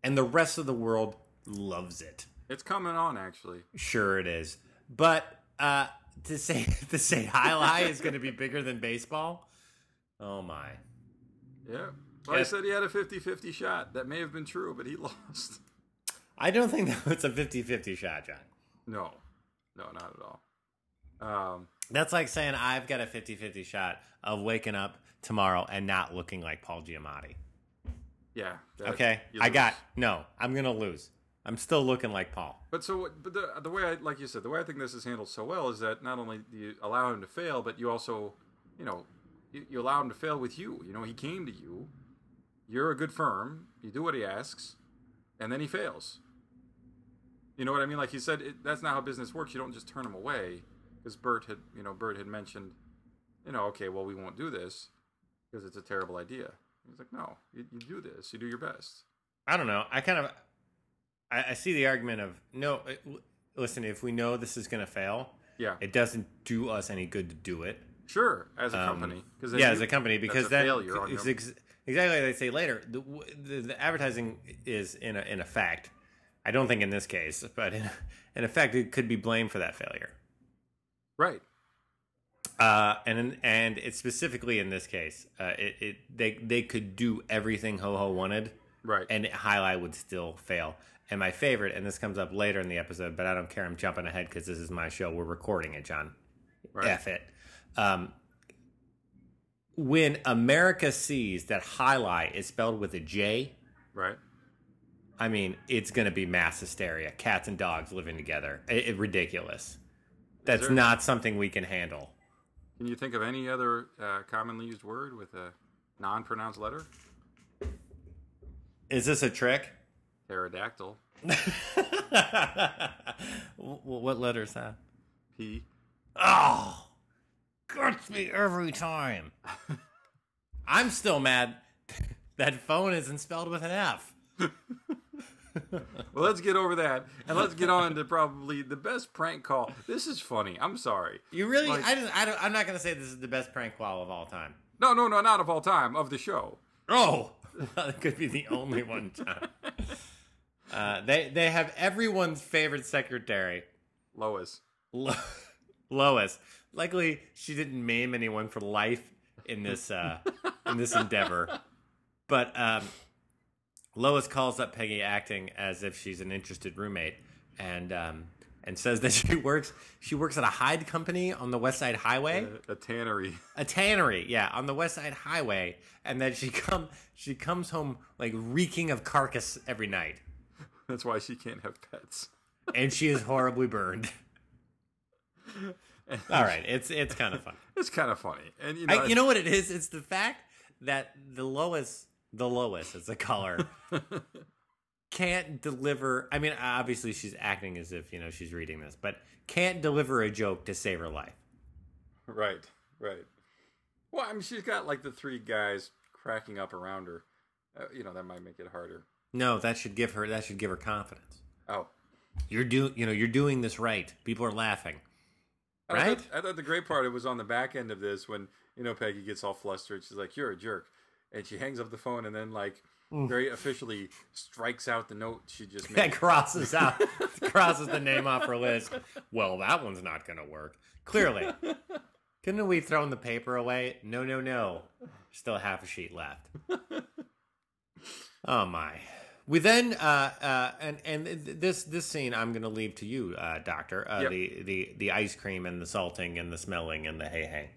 Speaker 1: and the rest of the world loves it.
Speaker 2: It's coming on, actually.
Speaker 1: Sure, it is. But uh, to say to say High is going to be bigger than baseball, oh my.
Speaker 2: Yeah. Well, yeah. I said he had a 50-50 shot. That may have been true, but he lost.
Speaker 1: I don't think that was a 50-50 shot, John.
Speaker 2: No. No, not at all. Um,
Speaker 1: That's like saying I've got a 50-50 shot of waking up tomorrow and not looking like Paul Giamatti.
Speaker 2: Yeah.
Speaker 1: Okay. I got no. I'm gonna lose. I'm still looking like Paul.
Speaker 2: But so, but the the way I like you said, the way I think this is handled so well is that not only do you allow him to fail, but you also, you know, you, you allow him to fail with you. You know, he came to you. You're a good firm. You do what he asks, and then he fails. You know what I mean? Like he said, it, that's not how business works. You don't just turn them away. Because Bert had, you know, Bert had mentioned, you know, okay, well, we won't do this because it's a terrible idea. He's like, no, you, you do this. You do your best.
Speaker 1: I don't know. I kind of I, I see the argument of no. it- Listen, if we know this is going to fail,
Speaker 2: Yeah,
Speaker 1: it doesn't do us any good to do it.
Speaker 2: sure. As a
Speaker 1: Um,
Speaker 2: company, because
Speaker 1: yeah, as a company, because then it's ex- exactly like they say later. The, the, the advertising is in a, in effect. I don't think in this case, but in, in effect, it could be blamed for that failure.
Speaker 2: right.
Speaker 1: Uh, and and it's specifically in this case, uh, it, it they they could do everything Ho Ho wanted,
Speaker 2: Right.
Speaker 1: and jai alai would still fail. And my favorite, and this comes up later in the episode, but I don't care. I'm jumping ahead because this is my show. We're recording it, John.
Speaker 2: right.
Speaker 1: F it. Um, when America sees that jai alai is spelled with a J,
Speaker 2: Right.
Speaker 1: I mean, it's going to be mass hysteria. Cats and dogs living together. It, it- ridiculous. That's
Speaker 2: there-
Speaker 1: not something we can handle.
Speaker 2: Can you think of any other uh, commonly used word with a non-pronounced letter?
Speaker 1: Is this a trick?
Speaker 2: Pterodactyl.
Speaker 1: What letter is that?
Speaker 2: P.
Speaker 1: Oh, gets me every time. I'm still mad that phone isn't spelled with an F.
Speaker 2: Well, let's get over that, and let's get on to probably the best prank call. This is funny. I'm sorry.
Speaker 1: You really?
Speaker 2: Like-
Speaker 1: I, just, I don't, I'm not going to say this is the best prank call of all time.
Speaker 2: No, no, no, not of all time of the show.
Speaker 1: Oh, that could be the only one time. Uh, they they have everyone's favorite secretary,
Speaker 2: Lois.
Speaker 1: Lo- Lois. Luckily, she didn't maim anyone for life in this uh, in this endeavor. But um, Lois calls up Peggy, acting as if she's an interested roommate, and um, and says that she works she works at a hide company on the West Side Highway.
Speaker 2: A, a tannery.
Speaker 1: a tannery yeah on the west side highway and that she come she comes home like reeking of carcass every night
Speaker 2: That's why she can't have pets.
Speaker 1: and she is horribly burned all right it's it's kind of fun
Speaker 2: It's kind of funny, and you know,
Speaker 1: I, you know what it is it's the fact that the lowest the lowest as a color can't deliver i mean obviously she's acting as if you know she's reading this but can't deliver a joke to save her life
Speaker 2: right, right. Well, I mean, she's got like the three guys cracking up around her. Uh, you know, that might make it harder.
Speaker 1: no that should give her that should give her confidence
Speaker 2: Oh,
Speaker 1: you're do you know you're doing this right people are laughing
Speaker 2: I
Speaker 1: Right?
Speaker 2: thought, I thought the great part it was on the back end of this when you know Peggy gets all flustered. She's like, "You're a jerk," and she hangs up the phone and then like very officially strikes out the note she just made.
Speaker 1: crosses out crosses the name off her list. Well, that one's not going to work. Clearly, couldn't we thrown the paper away? No, no, no. Still half a sheet left. Oh my. We then uh, uh, and and this this scene I'm going to leave to you, uh, Doctor. Uh,
Speaker 2: Yep.
Speaker 1: The the the ice cream and the salting and the smelling and the hey hey.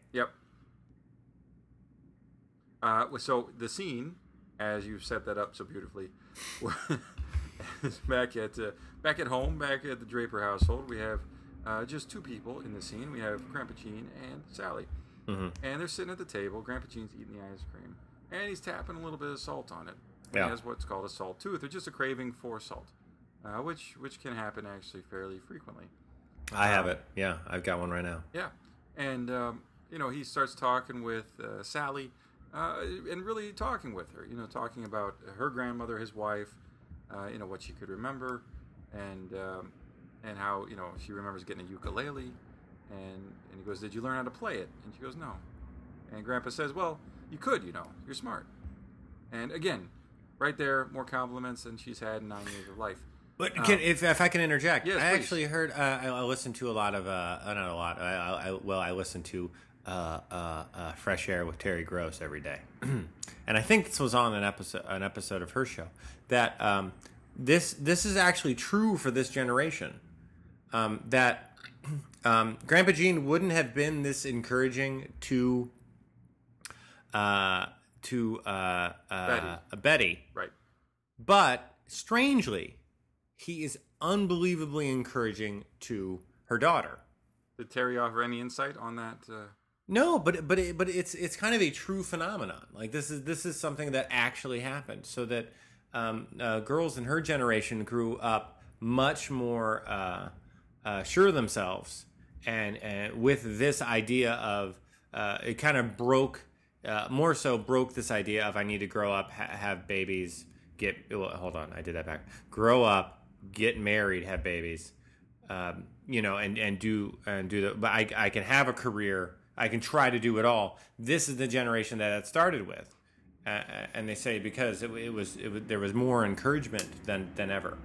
Speaker 2: Uh, so the scene, as you've set that up so beautifully, is back at uh, back at home, back at the Draper household. We have uh, just two people in the scene. We have Grandpa Gene and Sally,
Speaker 1: Mhm.
Speaker 2: and they're sitting at the table. Grandpa Gene's eating the ice cream, and he's tapping a little bit of salt on it.
Speaker 1: Yeah.
Speaker 2: He has what's called a salt tooth, or just a craving for salt, uh, which which can happen actually fairly frequently.
Speaker 1: I have it. Yeah, I've got one right now.
Speaker 2: Yeah, and um, you know he starts talking with uh, Sally, uh, and really talking with her. You know, talking about her grandmother, his wife. Uh, you know what she could remember, and um, and how you know she remembers getting a ukulele, and and he goes, "Did you learn how to play it?" And she goes, "No." And Grandpa says, "Well, you could. You know, you're smart." And again, right there, more compliments than she's had in nine years of life.
Speaker 1: But can, if, if I can interject,
Speaker 2: Yes,
Speaker 1: I
Speaker 2: please.
Speaker 1: actually heard. Uh, I, I listened to a lot of. Uh, not a lot. I, I, I, well, I listened to uh, uh, uh, Fresh Air with Terry Gross every day, and I think this was on an episode an episode of her show. That um, this this is actually true for this generation. Um, that um, Grandpa Gene wouldn't have been this encouraging to uh, to uh, uh,
Speaker 2: Betty.
Speaker 1: Betty
Speaker 2: Right.
Speaker 1: but strangely, he is unbelievably encouraging to her daughter.
Speaker 2: Did Terry offer any insight on that?
Speaker 1: No, but but it, but it's it's kind of a true phenomenon. Like this is this is something that actually happened. So that um, uh, girls in her generation grew up much more uh, uh, sure of themselves, and and with this idea of uh, it kind of broke uh, more so broke this idea of I need to grow up, ha- have babies, get well, hold on, I did that back. Grow up, get married, have babies, um, you know, and and do and do the. But I I can have a career. I can try to do it all. This is the generation that it started with, uh, and they say because it, it, was, it was there was more encouragement than than ever.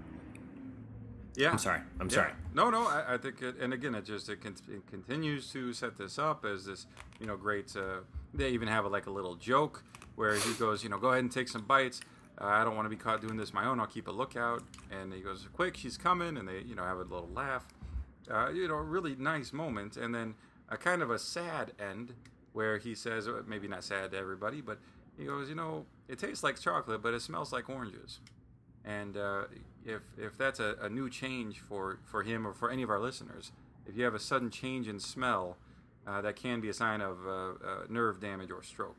Speaker 2: Yeah,
Speaker 1: I'm sorry. I'm
Speaker 2: Yeah.
Speaker 1: sorry.
Speaker 2: No, no. I, I think, it, and again, it just it, con- it continues to set this up as this, you know, great. Uh, they even have like a little joke where he goes, you know, go ahead and take some bites. Uh, I don't want to be caught doing this my own. I'll keep a lookout. And he goes, quick, she's coming, and they, you know, have a little laugh. Uh, you know, a really nice moment, and then a kind of a sad end where he says, uh, maybe not sad to everybody, but he goes, you know, it tastes like chocolate, but it smells like oranges. And uh, if if that's a, a new change for, for him or for any of our listeners, if you have a sudden change in smell, uh, that can be a sign of uh, uh, nerve damage or stroke,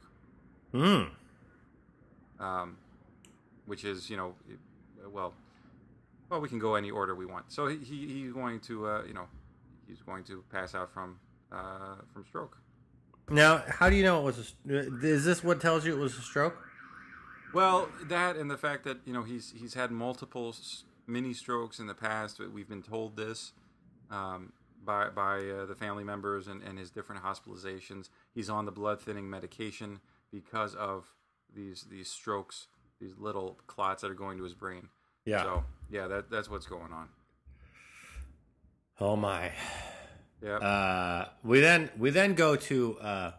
Speaker 1: Hmm.
Speaker 2: um, which is you know, well, well we can go any order we want. So he, he he's going to uh, you know he's going to pass out from uh, from stroke.
Speaker 1: Now, how do you know it was? A, is this what tells you it was a stroke?
Speaker 2: Well, that and the fact that you know he's he's had multiple mini strokes in the past. We've been told this um, by by uh, the family members and, and his different hospitalizations. He's on the blood thinning medication because of these these strokes, these little clots that are going to his brain.
Speaker 1: Yeah.
Speaker 2: So yeah, that that's what's going on.
Speaker 1: Oh my.
Speaker 2: Yeah.
Speaker 1: Uh, we then we then go to uh,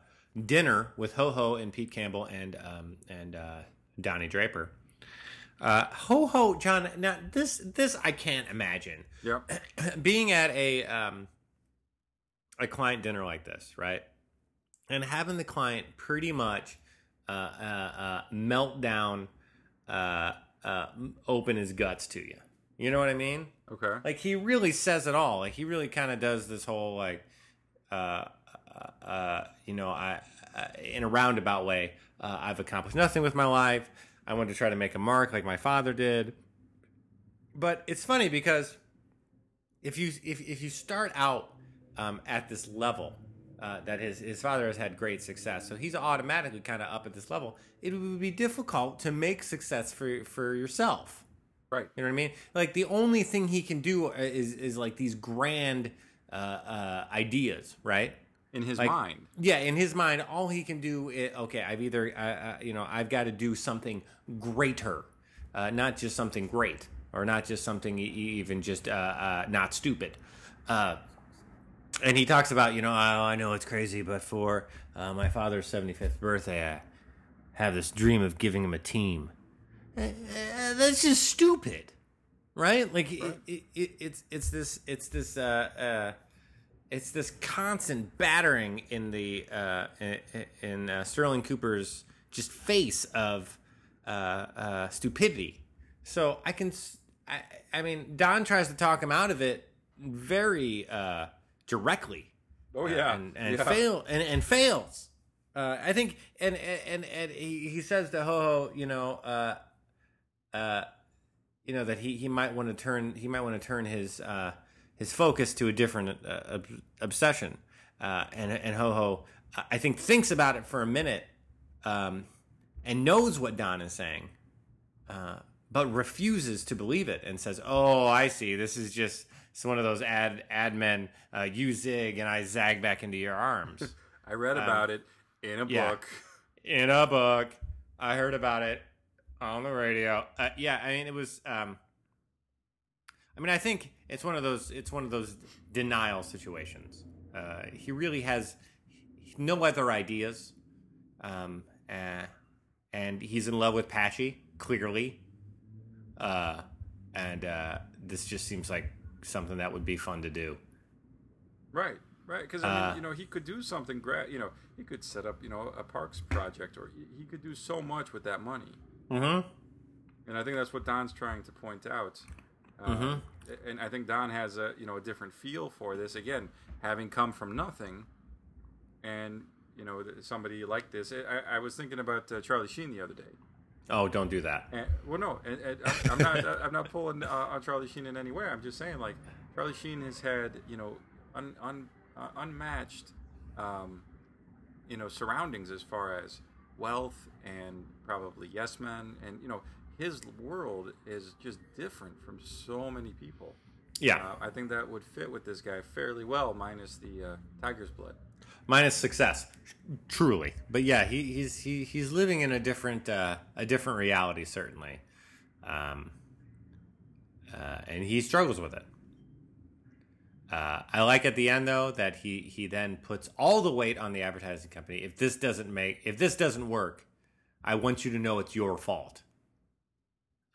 Speaker 1: dinner with Ho Ho and Pete Campbell and um, and uh, Donnie Draper. Uh, Ho Ho, John. Now this this I can't imagine
Speaker 2: yep.
Speaker 1: being at a um, a client dinner like this, right? And having the client pretty much uh, uh, uh, melt down, uh, uh, open his guts to you. You know what I mean?
Speaker 2: Okay.
Speaker 1: like he really says it all like he really kind of does this whole like uh uh, uh you know i uh, in a roundabout way uh, i've accomplished nothing with my life i want to try to make a mark like my father did but it's funny because if you if, if you start out um, at this level uh, that his his father has had great success, so he's automatically kind of up at this level. It would be difficult to make success for for yourself.
Speaker 2: Right.
Speaker 1: You know what I mean? Like the only thing he can do is is like these grand uh, uh, ideas, right?
Speaker 2: In his
Speaker 1: Like-
Speaker 2: mind.
Speaker 1: Yeah, in his mind, all he can do is okay. I've either uh, uh, you know I've got to do something greater, uh, not just something great, or not just something even just uh, uh, not stupid. Uh, and he talks about you know oh, I know it's crazy, but for uh, my father's seventy fifth birthday, I have this dream of giving him a team. That's just stupid, right? Like it, it, it, it's it's this it's this uh, uh, it's this constant battering in the uh, in, in uh, Sterling Cooper's just face of uh, uh, stupidity. So I can, s- I, I mean, Don tries to talk him out of it very uh, directly
Speaker 2: Oh yeah.
Speaker 1: and, and
Speaker 2: yeah.
Speaker 1: fail and, and fails. Uh, I think, and and and he, he says to Ho Ho, you know, uh, you know that he, he might want to turn he might want to turn his uh, his focus to a different uh, ob- obsession, uh, and and Ho Ho, I think thinks about it for a minute, um, and knows what Don is saying, uh, but refuses to believe it and says, "Oh, I see. This is just." It's one of those ad ad men. Uh, you zig and I zag back into your arms.
Speaker 2: I read about it in a
Speaker 1: Um, yeah.
Speaker 2: book.
Speaker 1: in a book. I heard about it on the radio. Uh, yeah, I mean it was. Um, I mean, I think it's one of those. It's one of those denial situations. Uh, he really has no other ideas, um, uh, and he's in love with Patchy clearly. Uh, and uh, this just seems like something that would be fun to do.
Speaker 2: Right, right. Because I mean,
Speaker 1: Uh,
Speaker 2: you know, he could do something great. You know, he could set up, you know, a parks project, or he, he could do so much with that money.
Speaker 1: Mm-hmm.
Speaker 2: And I think that's what Don's trying to point out. Uh,
Speaker 1: Mhm.
Speaker 2: And I think Don has a you know a different feel for this. Again, having come from nothing, and you know somebody like this. I, I was thinking about uh, Charlie Sheen the other day.
Speaker 1: Oh, don't do that.
Speaker 2: And, well, no, and, and I'm, I'm not. I'm not pulling uh, on Charlie Sheen in any way. I'm just saying, like Charlie Sheen has had, you know, un, un, uh, unmatched, um, you know, surroundings as far as wealth and probably yes men, and you know, his world is just different from so many people.
Speaker 1: Yeah,
Speaker 2: Uh, I think that would fit with this guy fairly well, minus the uh, tiger's blood.
Speaker 1: minus success, truly. But yeah, he, he's he, he's living in a different uh, a different reality, certainly, um, uh, and he struggles with it. Uh, I like at the end though that he he then puts all the weight on the advertising company. If this doesn't make if this doesn't work, I want you to know it's your fault.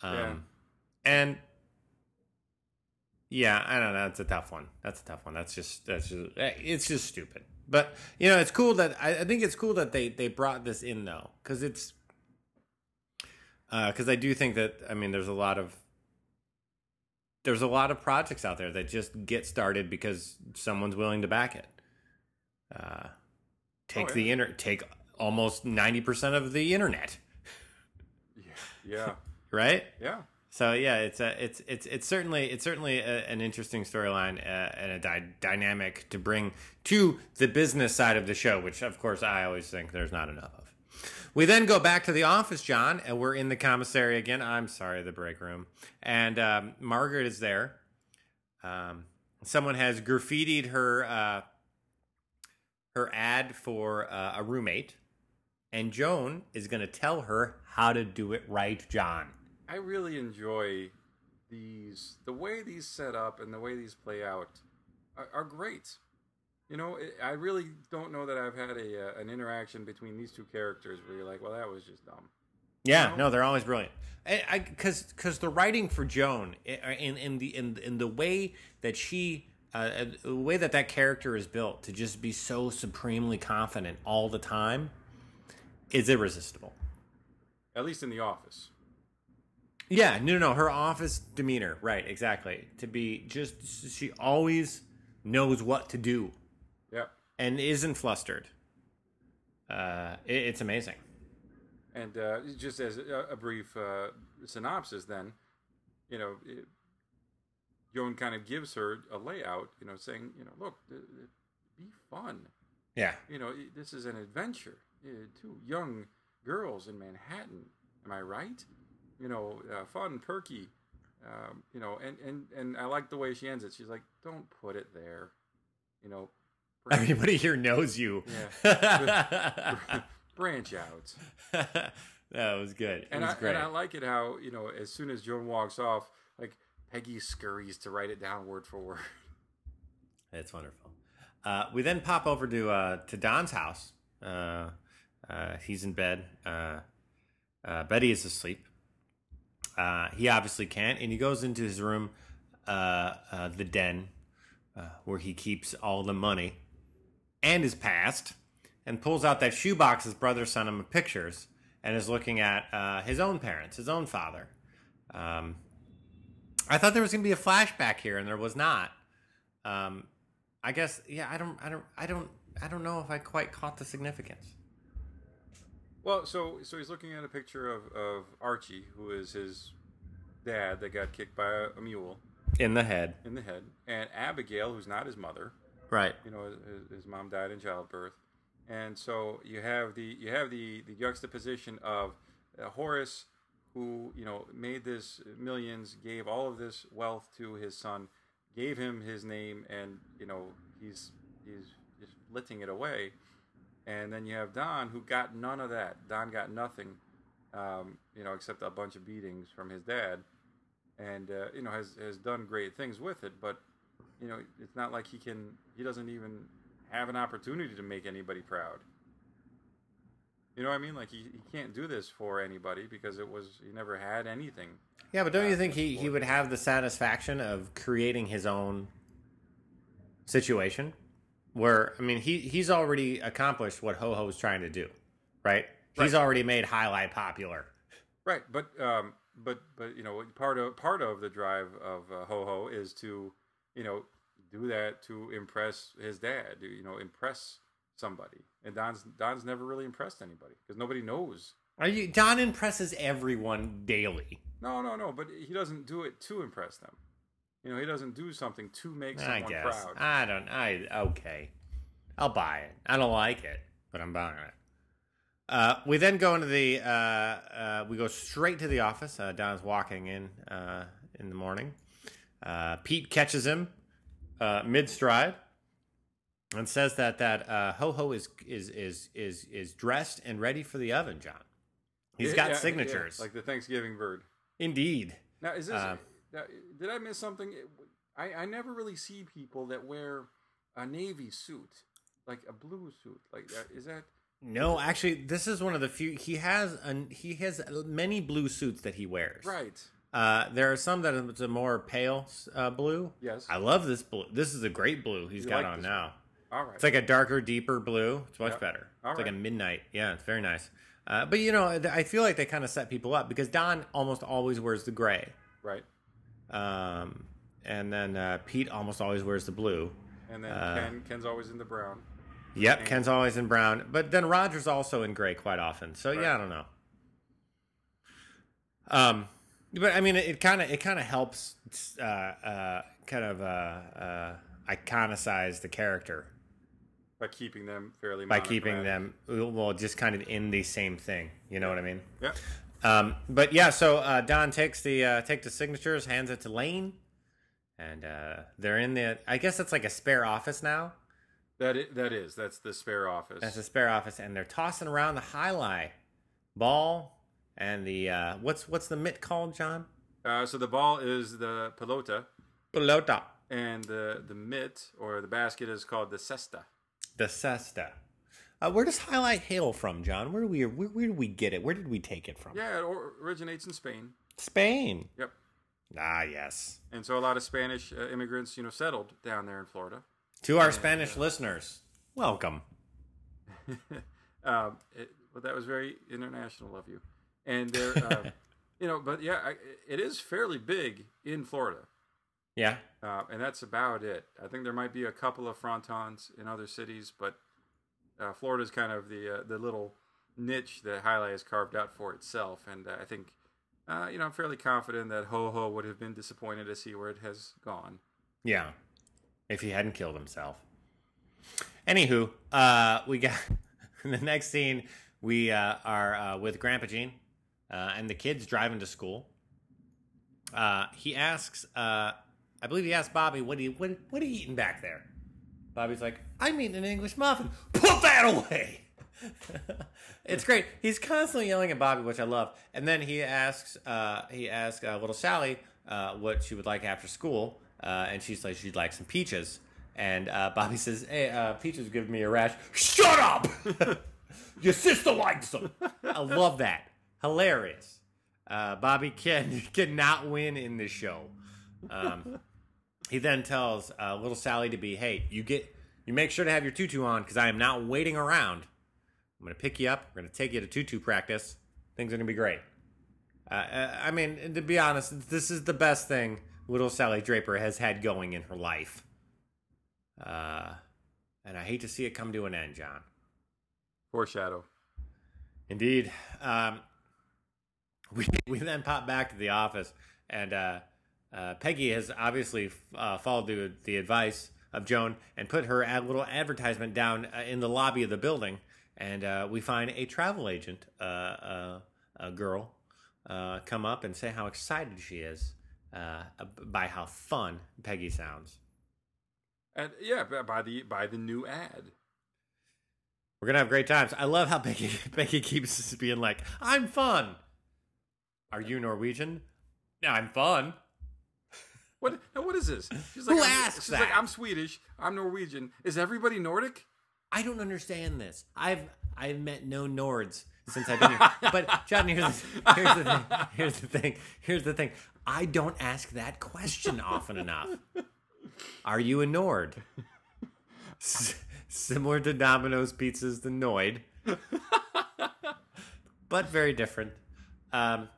Speaker 1: Um,
Speaker 2: Yeah.
Speaker 1: and yeah, I don't know. It's a tough one. That's a tough one. That's just that's just eh, it's just stupid. But you know, it's cool that I, I think it's cool that they they brought this in though, because it's because I do think that I mean there's a lot of there's a lot of projects out there that just get started because someone's willing to back it. Uh, take
Speaker 2: Oh,
Speaker 1: the
Speaker 2: yeah.
Speaker 1: inter take almost ninety percent of the internet,
Speaker 2: Yeah, yeah,
Speaker 1: right?
Speaker 2: yeah.
Speaker 1: So yeah, it's a, it's it's it's certainly it's certainly a, an interesting storyline uh, and a dy- dynamic to bring to the business side of the show, which of course I always think there's not enough of. We then go back to the office, John, and we're in the commissary again. I'm sorry, the break room, and um, Margaret is there. Um, someone has graffitied her uh, her ad for uh, a roommate, and Joan is going to tell her how to do it right, John.
Speaker 2: I really enjoy these. The way these set up and the way these play out are, are great. You know, it, I really don't know that I've had a uh, an interaction between these two characters where you're like, well, that was just dumb.
Speaker 1: Yeah,
Speaker 2: know?
Speaker 1: no, they're always brilliant. I because because the writing for Joan in in the in in the way that she uh, the way that that character is built to just be so supremely confident all the time is irresistible.
Speaker 2: At least in the office.
Speaker 1: Yeah, no, no, no, her office demeanor, right? Exactly. To be just she always knows what to do
Speaker 2: Yep.
Speaker 1: And isn't flustered. Uh, it, it's amazing.
Speaker 2: And uh, just as a, a brief uh, synopsis, then, you know, it, Joan kind of gives her a layout, you know, saying, you know, look, th- th- be fun.
Speaker 1: Yeah,
Speaker 2: You know, i- this is an adventure. Uh, two young girls in Manhattan. Am I right? You know, uh, fun, perky. Um, you know, and, and, and I like the way she ends it. She's like, don't put it there. You know,
Speaker 1: everybody here knows you.
Speaker 2: branch out.
Speaker 1: that was good. It
Speaker 2: And
Speaker 1: was
Speaker 2: I,
Speaker 1: great.
Speaker 2: and I like it how, you know, as soon as Joan walks off, like Peggy scurries to write it down word for word.
Speaker 1: It's wonderful. Uh, we then pop over to uh, to Don's house. Uh, uh, he's in bed. Uh, uh, Betty is asleep. Uh, he obviously can't, and he goes into his room, uh, uh, the den, uh, where he keeps all the money and his past, and pulls out that shoebox his brother sent him of pictures, and is looking at uh, his own parents, his own father. Um, I thought there was going to be a flashback here, and there was not. Um, I guess yeah. I don't. I don't. I don't. I don't know if I quite caught the significance.
Speaker 2: Well, so so he's looking at a picture of, of Archie, who is his dad that got kicked by a, a mule
Speaker 1: In the head,
Speaker 2: in the head, and Abigail, who's not his mother.
Speaker 1: Right?
Speaker 2: You know, his, his mom died in childbirth, and so you have the you have the the juxtaposition of uh, Horace, who you know made this millions, gave all of this wealth to his son, gave him his name, and you know he's he's just litting it away. And then you have Don, who got none of that. Don got nothing, um, you know, except a bunch of beatings from his dad, and uh, you know has has done great things with it. But you know, it's not like he can. He doesn't even have an opportunity to make anybody proud. You know what I mean? Like he, he can't do this for anybody because it was he never had anything.
Speaker 1: Yeah, but don't you think he, he would have the satisfaction of creating his own situation? Where I mean, he he's already accomplished what Ho Ho's trying to do, right? He's
Speaker 2: Right.
Speaker 1: already made Highlight popular.
Speaker 2: Right, but um, but but you know, part of part of the drive of uh, Ho Ho is to you know do that to impress his dad. You know, impress somebody. And Don's Don's never really impressed anybody because nobody knows
Speaker 1: Are you Don impresses everyone daily?
Speaker 2: No, no, no. But he doesn't do it to impress them. You know, he doesn't do something to make
Speaker 1: I
Speaker 2: someone
Speaker 1: guess.
Speaker 2: proud.
Speaker 1: I don't. I okay. I'll buy it. I don't like it, but I'm buying it. Uh, we then go into the. Uh, uh, we go straight to the office. Uh, Don's walking in uh, in the morning. Uh, Pete catches him uh, mid stride and says that that uh, Ho Ho is is is is is dressed and ready for the oven. John, He's
Speaker 2: Yeah,
Speaker 1: got
Speaker 2: yeah, yeah,
Speaker 1: signatures.
Speaker 2: like the Thanksgiving bird.
Speaker 1: Indeed.
Speaker 2: Now, is this?
Speaker 1: Uh,
Speaker 2: now, did I miss something? I I never really see people that wear a navy suit, like a blue suit. Like that. Is that?
Speaker 1: No, actually, this is one of the few. He has an, he has many blue suits that he wears.
Speaker 2: Right.
Speaker 1: Uh, there are some that it's a more pale uh, blue.
Speaker 2: Yes.
Speaker 1: I love this blue. This is a great blue he's
Speaker 2: You
Speaker 1: got
Speaker 2: like
Speaker 1: on now.
Speaker 2: All right.
Speaker 1: It's like a darker, deeper blue. It's much
Speaker 2: Yep.
Speaker 1: better.
Speaker 2: All
Speaker 1: it's like a midnight. Yeah, it's very nice. Uh, but you know, I feel like they kind of set people up because Don almost always wears the gray,
Speaker 2: right.
Speaker 1: um, and then uh, Pete almost always wears the blue.
Speaker 2: And then
Speaker 1: Uh,
Speaker 2: Ken Ken's always in the brown.
Speaker 1: Yep, Ken's always in brown, but then Roger's also in gray quite often. So
Speaker 2: Right.
Speaker 1: yeah, I don't know. Um, but I mean, it kind of it kind of helps, uh, uh, kind of uh, uh, iconicize the character
Speaker 2: By keeping them fairly.
Speaker 1: by keeping them well, just kind of in the same thing. You know what I mean?
Speaker 2: Yeah.
Speaker 1: Um, but yeah, so uh, Don takes the uh, take the signatures, hands it to Lane, and uh, they're in the. I guess it's like a spare office now.
Speaker 2: That is, that is that's the spare office.
Speaker 1: That's a spare office, and they're tossing around the high jai alai ball and the uh, what's what's the mitt called, John?
Speaker 2: uh, so the ball is the pelota,
Speaker 1: Pelota.
Speaker 2: and the the mitt or the basket is called the cesta.
Speaker 1: The cesta. Uh, where does jai alai hail from, John? Where do we where, where did we get it? Where did we take it from?
Speaker 2: Yeah, it or- originates in Spain.
Speaker 1: Spain.
Speaker 2: Yep.
Speaker 1: Ah, yes.
Speaker 2: And so a lot of Spanish uh, immigrants, you know, settled down there in Florida.
Speaker 1: To our Spanish listeners, welcome.
Speaker 2: Um, it, well, that was very international of you. And they're, uh, you know, but yeah, I, it is fairly big in Florida.
Speaker 1: Yeah.
Speaker 2: Uh, and that's about it. I think there might be a couple of frontons in other cities, but uh, Florida's kind of the uh, the little niche that jai alai has carved out for itself. And uh, I think, uh, you know, I'm fairly confident that Ho Ho would have been disappointed to see where it has gone.
Speaker 1: Yeah. If he hadn't killed himself. Anywho, uh, we got in the next scene. We uh, are uh, with Grandpa Gene uh, and the kids driving to school. Uh, he asks, uh, I believe he asked Bobby, "What are you what, what are you eating back there?" Bobby's like, "I'm eating an English muffin." Put that away. it's great. He's constantly yelling at Bobby, which I love. And then he asks, uh, he asks uh, little Sally uh, what she would like after school, and she's like, she'd like some peaches. And Bobby says, "Hey, peaches give me a rash." Shut up! Your sister likes them. I love that. Hilarious. Uh, Bobby can cannot win in this show. Um, he then tells uh, little Sally to be, "Hey, you get, you make sure to have your tutu on because I am not waiting around. I'm going to pick you up. We're going to take you to tutu practice. Things are going to be great." Uh, uh, I mean, to be honest, this is the best thing little Sally Draper has had going in her life. Uh, and I hate to see it come to an end, John.
Speaker 2: Foreshadow.
Speaker 1: Indeed. Um, we we then pop back to the office, and uh, uh, Peggy has obviously uh, followed the, the advice of Joan and put her ad- little advertisement down uh, in the lobby of the building. And uh, we find a travel agent, uh, uh, a girl, uh, come up and say how excited she is uh, by how fun Peggy sounds.
Speaker 2: And yeah, by- by the by the new ad.
Speaker 1: We're gonna have great times. I love how Becky Becky keeps being like, "I'm fun." Are you Norwegian? No, I'm fun.
Speaker 2: What? What is this? She's
Speaker 1: Who
Speaker 2: I'm,
Speaker 1: asks
Speaker 2: she's like,
Speaker 1: that?
Speaker 2: I'm Swedish. I'm Norwegian. Is everybody Nordic?
Speaker 1: I don't understand this. I've I've met no Nords since I've been here. But John, here's the, here's the thing. Here's the thing. Here's the thing. I don't ask that question often enough. Are you a Nord? S- similar to Domino's Pizza's the Noid, but very different. Um,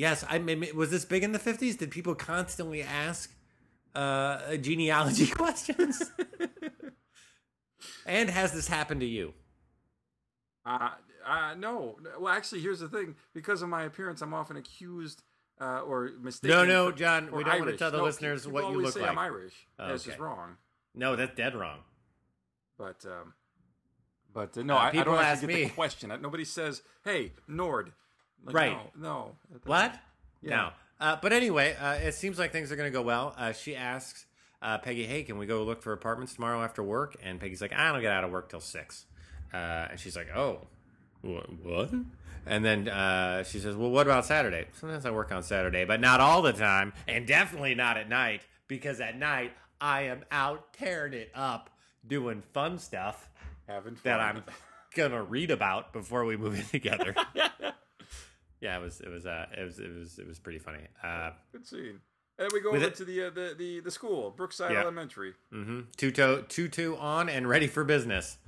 Speaker 1: yes, I mean, was this big in the fifties? Did people constantly ask uh, genealogy questions? and has this happened to you?
Speaker 2: Uh, Uh, no. Well, actually, here's the thing. Because of my appearance, I'm often accused uh, or mistaken.
Speaker 1: No, no, John, we don't want to tell the
Speaker 2: No,
Speaker 1: listeners what you look
Speaker 2: say
Speaker 1: like.
Speaker 2: I'm Irish.
Speaker 1: Oh,
Speaker 2: That's
Speaker 1: okay.
Speaker 2: just wrong.
Speaker 1: No, that's dead wrong.
Speaker 2: But um, but uh, no,
Speaker 1: Uh,
Speaker 2: I, I don't
Speaker 1: ask
Speaker 2: get
Speaker 1: me.
Speaker 2: the question. Nobody says, "Hey, Nord." Like,
Speaker 1: Right.
Speaker 2: No. no.
Speaker 1: What?
Speaker 2: Yeah.
Speaker 1: No. Uh, but anyway, uh, it seems like things are going to go well. Uh, she asks uh, Peggy, "Hey, can we go look for apartments tomorrow after work?" And Peggy's like, "I don't get out of work till 6. Uh, and she's like, "Oh, wha- what?" And then uh, she says, "Well, what about Saturday? Sometimes I work on Saturday, but not all the time, and definitely not at night because at night I am out tearing it up, doing fun stuff
Speaker 2: Having fun.
Speaker 1: that I'm gonna read about before we move in together." yeah, it was it was uh, it was it was it was pretty funny. Uh,
Speaker 2: Good scene. And we go over
Speaker 1: it-
Speaker 2: to the, uh, the the the school, Brookside
Speaker 1: Yeah.
Speaker 2: Elementary,
Speaker 1: Mm-hmm. Tutu, tutu on and ready for business.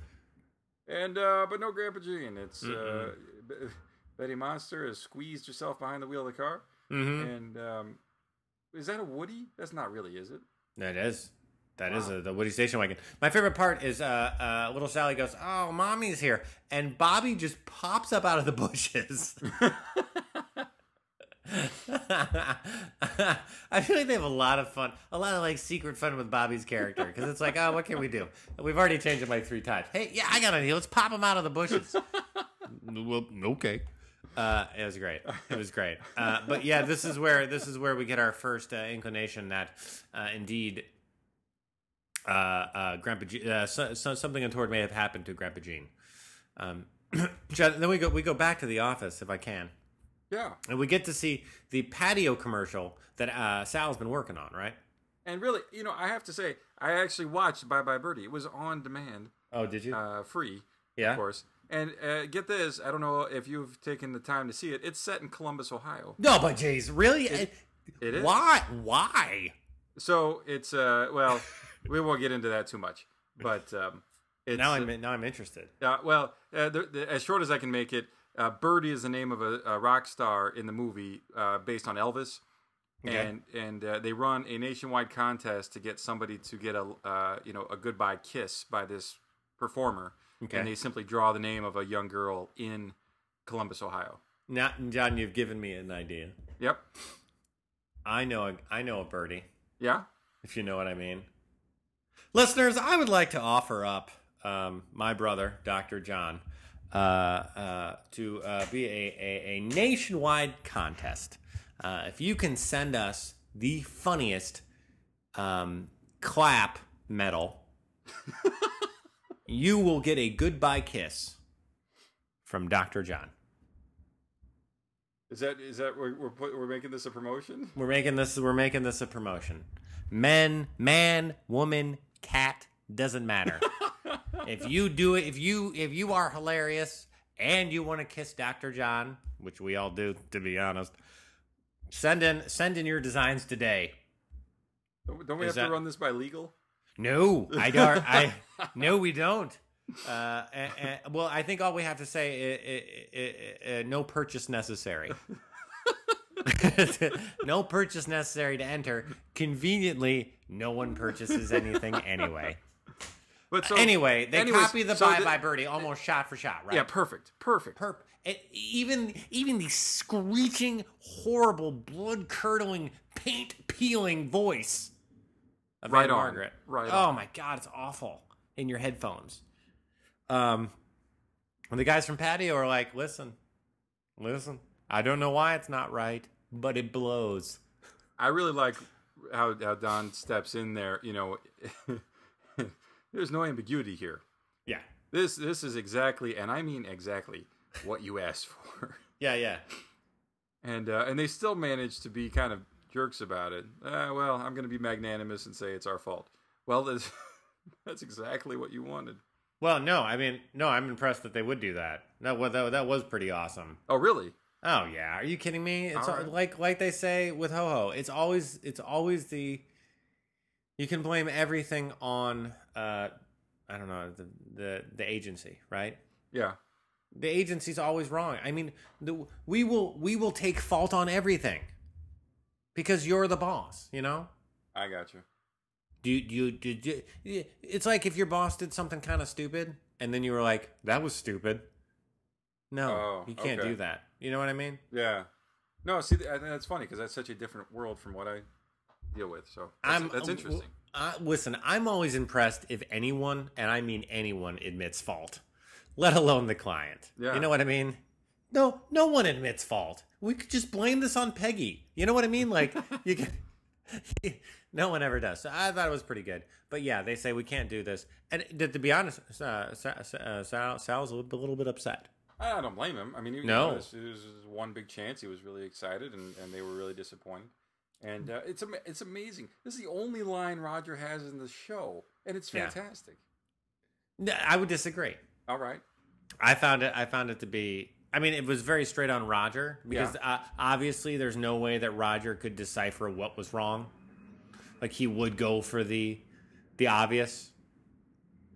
Speaker 2: and uh, but no Grandpa Gene. It's uh, Betty Monster has squeezed herself behind the wheel of the car,
Speaker 1: Mm-hmm.
Speaker 2: and um, is that a Woody? That's not really, is it?
Speaker 1: That is. That is
Speaker 2: Wow.
Speaker 1: a, the Woody Station Wagon. My favorite part is uh, uh, little Sally goes, "Oh, mommy's here," and Bobby just pops up out of the bushes. I feel like they have a lot of fun, a lot of like secret fun with Bobby's character because it's like, oh, what can we do? We've already changed him like three times. Hey, yeah, I got an idea. Let's pop him out of the bushes. well, okay. Uh, it was great. It was great. Uh, but yeah, this is where this is where we get our first uh, inclination that uh, indeed uh, uh, Grandpa uh, so, so, something untoward may have happened to Grandpa Gene. Um, then we go we go back to the office if I can,
Speaker 2: Yeah.
Speaker 1: and we get to see the patio commercial that uh, Sal's been working on. Right?
Speaker 2: And really, you know, I have to say, I actually watched Bye Bye Birdie. It was on demand,
Speaker 1: Oh, did you?
Speaker 2: uh, free,
Speaker 1: yeah.
Speaker 2: of course. And uh, get this, I don't know if you've taken the time to see it. It's set in Columbus, Ohio.
Speaker 1: No, but jeez, really?
Speaker 2: It is.
Speaker 1: Why? Why?
Speaker 2: So it's uh, well, we won't get into that too much, but um, it's
Speaker 1: now I'm now I'm interested.
Speaker 2: Uh, well, uh, the, the, as short as I can make it, uh, Birdie is the name of a, a rock star in the movie uh, based on Elvis,
Speaker 1: Okay.
Speaker 2: and and uh, they run a nationwide contest to get somebody to get a uh, you know a goodbye kiss by this performer,
Speaker 1: Okay.
Speaker 2: and they simply draw the name of a young girl in Columbus, Ohio.
Speaker 1: Now, John, you've given me an idea.
Speaker 2: Yep.
Speaker 1: I know a, I know a birdie,
Speaker 2: Yeah.
Speaker 1: if you know what I mean. Listeners, I would like to offer up um, my brother, Dr. John, to uh, be a, a, a nationwide contest. Uh, if you can send us the funniest um, clap medal, you will get a goodbye kiss from Dr. John.
Speaker 2: Is that is that we're we're, put, we're making this a promotion?
Speaker 1: We're making this. We're making this a promotion. Men, man, woman, cat doesn't matter. if you do it, if you if you are hilarious and you want to kiss Dr. John, which we all do, to be honest, send in send in your designs today.
Speaker 2: Don't don't we
Speaker 1: Is
Speaker 2: have
Speaker 1: that-
Speaker 2: to run this by legal?
Speaker 1: No, I don't. I no, we don't. Uh, and, and- well, I think all we have to say is, no purchase necessary. no purchase necessary to enter. Conveniently, no one purchases anything anyway.
Speaker 2: But so
Speaker 1: anyway, they
Speaker 2: anyways,
Speaker 1: copy the
Speaker 2: so
Speaker 1: Bye
Speaker 2: the-
Speaker 1: Bye Birdie almost shot for shot, right?
Speaker 2: Yeah, perfect, perfect.
Speaker 1: Perp. It, even even the screeching, horrible, blood curdling, paint peeling voice of
Speaker 2: Right on.
Speaker 1: Margret.
Speaker 2: Right
Speaker 1: Oh
Speaker 2: on.
Speaker 1: my god, it's awful in your headphones. Um, and the guys from Patio are like, "Listen, listen. I don't know why it's not right, but it blows."
Speaker 2: I really like how how Don steps in there. You know, there's no ambiguity here.
Speaker 1: Yeah,
Speaker 2: This this is exactly, and I mean exactly, what you asked for.
Speaker 1: yeah, yeah.
Speaker 2: And uh, and they still manage to be kind of jerks about it. Uh, well, I'm going to be magnanimous and say it's our fault. Well, that's, that's exactly what you wanted.
Speaker 1: Well, no, I mean, no, I'm impressed that they would do that. That was that, that was pretty awesome.
Speaker 2: Oh, really?
Speaker 1: Oh yeah, are you kidding me? It's
Speaker 2: All
Speaker 1: al- like like they say with Ho Ho. It's always it's always the you can blame everything on uh I don't know the the the agency, right?
Speaker 2: Yeah.
Speaker 1: The agency's always wrong. I mean, the, we will we will take fault on everything because you're the boss. You know.
Speaker 2: I got you.
Speaker 1: Do you, do you, do you, it's like if your boss did something kind of stupid and then you were like, that was stupid. No,
Speaker 2: Oh,
Speaker 1: you can't
Speaker 2: okay.
Speaker 1: do that. You know what I mean?
Speaker 2: Yeah. No, see, that's funny because that's such a different world from what I deal with. So that's,
Speaker 1: I'm
Speaker 2: that's interesting.
Speaker 1: Uh, listen, I'm always impressed if anyone, and I mean anyone, admits fault, let alone the client.
Speaker 2: Yeah.
Speaker 1: You know what I mean? No, no one admits fault. We could just blame this on Peggy. You know what I mean? Like you can. no one ever does. So I thought it was pretty good. But yeah, they say we can't do this. And to, to be honest, uh, uh, Sal, Sal's a little, bit upset.
Speaker 2: I don't blame him. I mean, you
Speaker 1: No.
Speaker 2: know, this, this was one big chance. He was really excited, and, and they were really disappointed. And uh, it's it's amazing. This is the only line Roger has in the show, and it's
Speaker 1: Yeah.
Speaker 2: fantastic.
Speaker 1: No, I would disagree.
Speaker 2: All right.
Speaker 1: I found it. I found it to be. I mean, it was very straight on Roger because uh, obviously there's no way that Roger could decipher what was wrong. Like he would go for the the obvious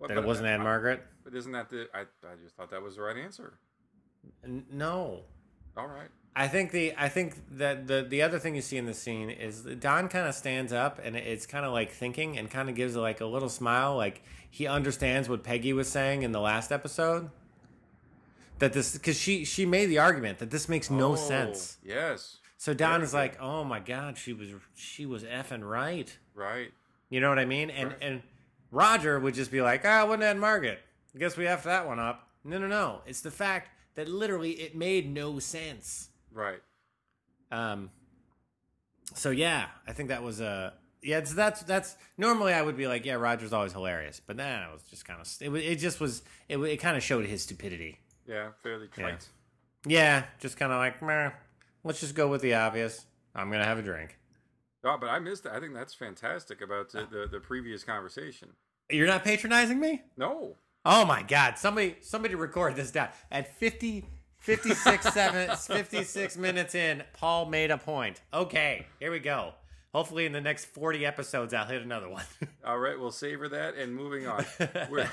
Speaker 1: that it wasn't Ann
Speaker 2: uh,
Speaker 1: Margret.
Speaker 2: But isn't that the? I I just thought that was the right answer.
Speaker 1: N- No,
Speaker 2: All right.
Speaker 1: I think the I think that the the other thing you see in the scene is Don kind of stands up and it's kind of like thinking and kind of gives like a little smile, like he understands what Peggy was saying in the last episode. That this because she she made the argument that this makes no
Speaker 2: Oh,
Speaker 1: sense.
Speaker 2: Yes.
Speaker 1: So Don is like, "Oh my god, she was she was effing right."
Speaker 2: Right.
Speaker 1: You know what I mean? And
Speaker 2: Right.
Speaker 1: and Roger would just be like, "Ah, wasn't that Margaret? I guess we have that one up." No, no, no. It's the fact that literally it made no sense.
Speaker 2: Right.
Speaker 1: Um. So yeah, I think that was a yeah. So that's that's normally I would be like, "Yeah, Roger's always hilarious," but then it was just kind of it, it just was it, it kind of showed his stupidity.
Speaker 2: Yeah. Fairly
Speaker 1: Yeah.
Speaker 2: trite.
Speaker 1: Yeah, just kind of like, Meh, let's just go with the obvious. I'm gonna have a drink.
Speaker 2: Oh, but I missed that. I think that's fantastic about the, the, the previous conversation.
Speaker 1: You're not patronizing me?
Speaker 2: No.
Speaker 1: Oh my god, somebody somebody record this down. At 50 56 seven, 56 minutes in, Paul made a point. Okay, here we go. Hopefully in the next 40 episodes I'll hit another one.
Speaker 2: All right, we'll savor that and moving on. We're,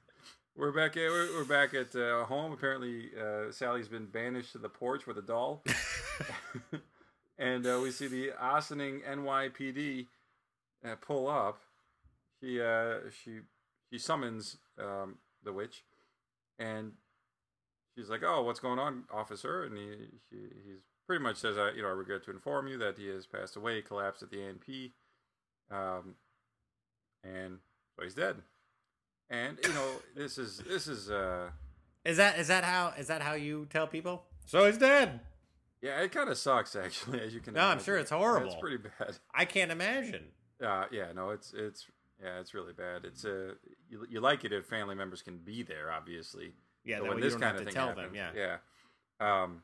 Speaker 2: we're back at we're, back at uh, home. Apparently, uh, Sally's been banished to the porch with a doll, and uh, we see the Ossining NYPD uh, pull up. She uh, she she summons um, the witch, and she's like, "Oh, what's going on, officer?" And he she, he's pretty much says, "I you know I regret to inform you that he has passed away, collapsed at the A&P." Um, and so he's dead. And you know, this is this is uh
Speaker 1: is that is that how is that how you tell people? So he's dead.
Speaker 2: yeah, it kind of sucks actually, as you can.
Speaker 1: No, I'm sure it's horrible.
Speaker 2: It's pretty bad.
Speaker 1: I can't imagine.
Speaker 2: Uh, yeah, no, it's it's yeah, it's really bad. It's uh, you, you like it if family members can be there, obviously.
Speaker 1: Yeah,
Speaker 2: But
Speaker 1: that
Speaker 2: when
Speaker 1: way
Speaker 2: this
Speaker 1: you don't
Speaker 2: kind
Speaker 1: have
Speaker 2: of
Speaker 1: to
Speaker 2: thing
Speaker 1: tell
Speaker 2: happens,
Speaker 1: them. Yeah.
Speaker 2: yeah. Um,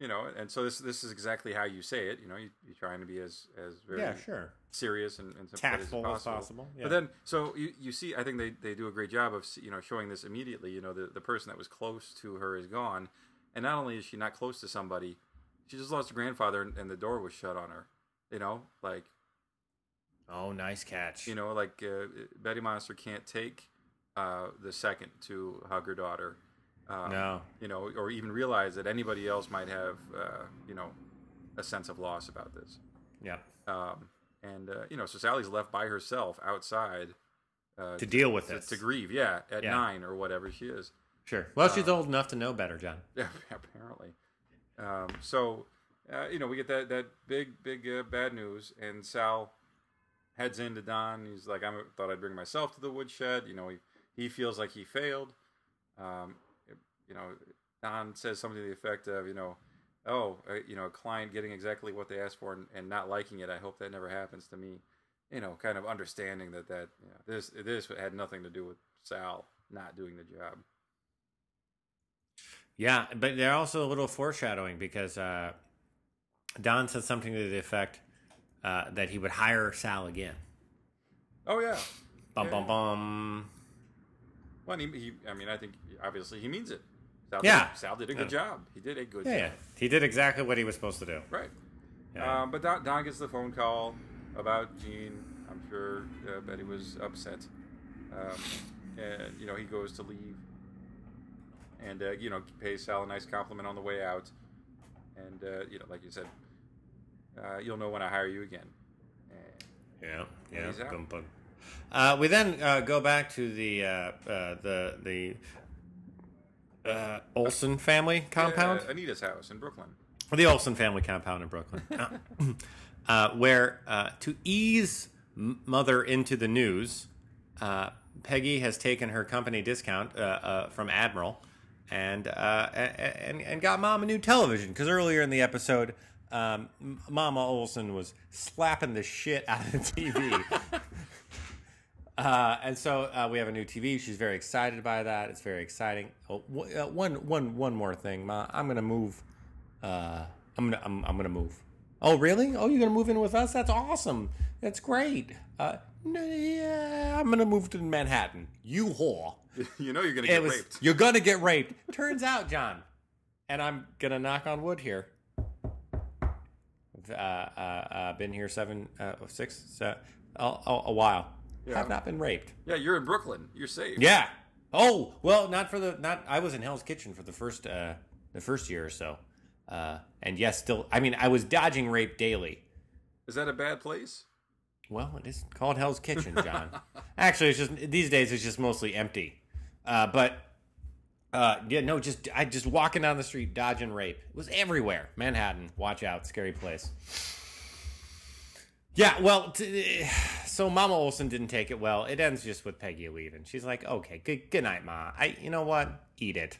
Speaker 2: you know, and so this this is exactly how you say it. You know, you, you're trying to be as as very
Speaker 1: Yeah, sure.
Speaker 2: serious and, and
Speaker 1: Tactful as
Speaker 2: possible.
Speaker 1: possible. Yeah.
Speaker 2: But then, so you, you see, I think they, they do a great job of you know showing this immediately. You know, the the person that was close to her is gone, and not only is she not close to somebody, she just lost her grandfather, and, and the door was shut on her. You know, like
Speaker 1: oh, nice catch.
Speaker 2: you know, like uh, Betty Monster can't take uh, the second to hug her daughter. Um,
Speaker 1: no.
Speaker 2: You know, or even realize that anybody else might have, uh, you know, a sense of loss about this.
Speaker 1: Yeah.
Speaker 2: Um, and uh, you know, so Sally's left by herself outside uh,
Speaker 1: To deal with
Speaker 2: to,
Speaker 1: this.
Speaker 2: to grieve. Yeah, at
Speaker 1: Yeah.
Speaker 2: nine or whatever she is.
Speaker 1: Sure. Well, she's
Speaker 2: Um,
Speaker 1: old enough to know better, John.
Speaker 2: Yeah, apparently. Um, so, uh, you know, we get that that big big uh, bad news, and Sal heads into Don. He's like, I thought I'd bring myself to the woodshed. You know, he he feels like he failed. Um, you know, Don says something to the effect of, you know, oh, uh, you know, a client getting exactly what they asked for and, and not liking it. I hope that never happens to me. You know, kind of understanding that that you know, this this had nothing to do with Sal not doing the job.
Speaker 1: Yeah, but they're also a little foreshadowing because uh, Don said something to the effect uh, that he would hire Sal again.
Speaker 2: Oh yeah.
Speaker 1: Bum
Speaker 2: Yeah.
Speaker 1: bum bum.
Speaker 2: Well, he, he, I mean, I think obviously he means it. Sal
Speaker 1: Yeah.
Speaker 2: did, Sal did a good job. He did a good
Speaker 1: Yeah,
Speaker 2: job.
Speaker 1: yeah, he did exactly what he was supposed to do.
Speaker 2: Right.
Speaker 1: Yeah.
Speaker 2: Um, but Don, Don gets the phone call about Gene. I'm sure uh, Betty was upset. Um, and, you know, he goes to leave. And, uh, you know, pays Sal a nice compliment on the way out. And, uh, you know, like you said, uh, you'll know when I hire you again.
Speaker 1: Yeah, yeah. Bum, bum. Uh, we then uh, go back to the uh, uh, the the uh, Olson family compound.
Speaker 2: Yeah, Anita's house in Brooklyn.
Speaker 1: the Olson family compound in Brooklyn, uh, where uh, to ease mother into the news, uh, Peggy has taken her company discount uh, uh, from Admiral and, uh, and and got mom a new television because earlier in the episode, um, Mama Olson was slapping the shit out of the TV. Uh, and so uh, we have a new TV. She's very excited by that. It's very exciting. Oh, w- uh, one, one, one more thing, Ma. I'm gonna move. Uh, I'm gonna, I'm, I'm gonna move. Oh, really? Oh, you're gonna move in with us? That's awesome. That's great. Uh, no, yeah, I'm gonna move to Manhattan. You whore.
Speaker 2: you know you're gonna get
Speaker 1: was.
Speaker 2: raped.
Speaker 1: You're gonna get raped. Turns out, John, and I'm gonna knock on wood here. Uh, uh, uh, been here seven, uh, six, a, a, a while.
Speaker 2: Yeah.
Speaker 1: Have not been raped.
Speaker 2: Yeah, you're in Brooklyn. You're safe.
Speaker 1: Yeah. Oh well, not for the not. I was in Hell's Kitchen for the first uh the first year or so, uh, and yes, still. I mean, I was dodging rape daily.
Speaker 2: Is that a bad place?
Speaker 1: Well, it is called Hell's Kitchen, John. Actually, it's just these days it's just mostly empty. Uh, but uh, yeah, no, just I just walking down the street dodging rape. It was everywhere. Manhattan, watch out, scary place. Yeah, well, t- so Mama Olson didn't take it well. It ends just with Peggy leaving. She's like, "Okay, good, good night, Ma. I, you know what? Eat it."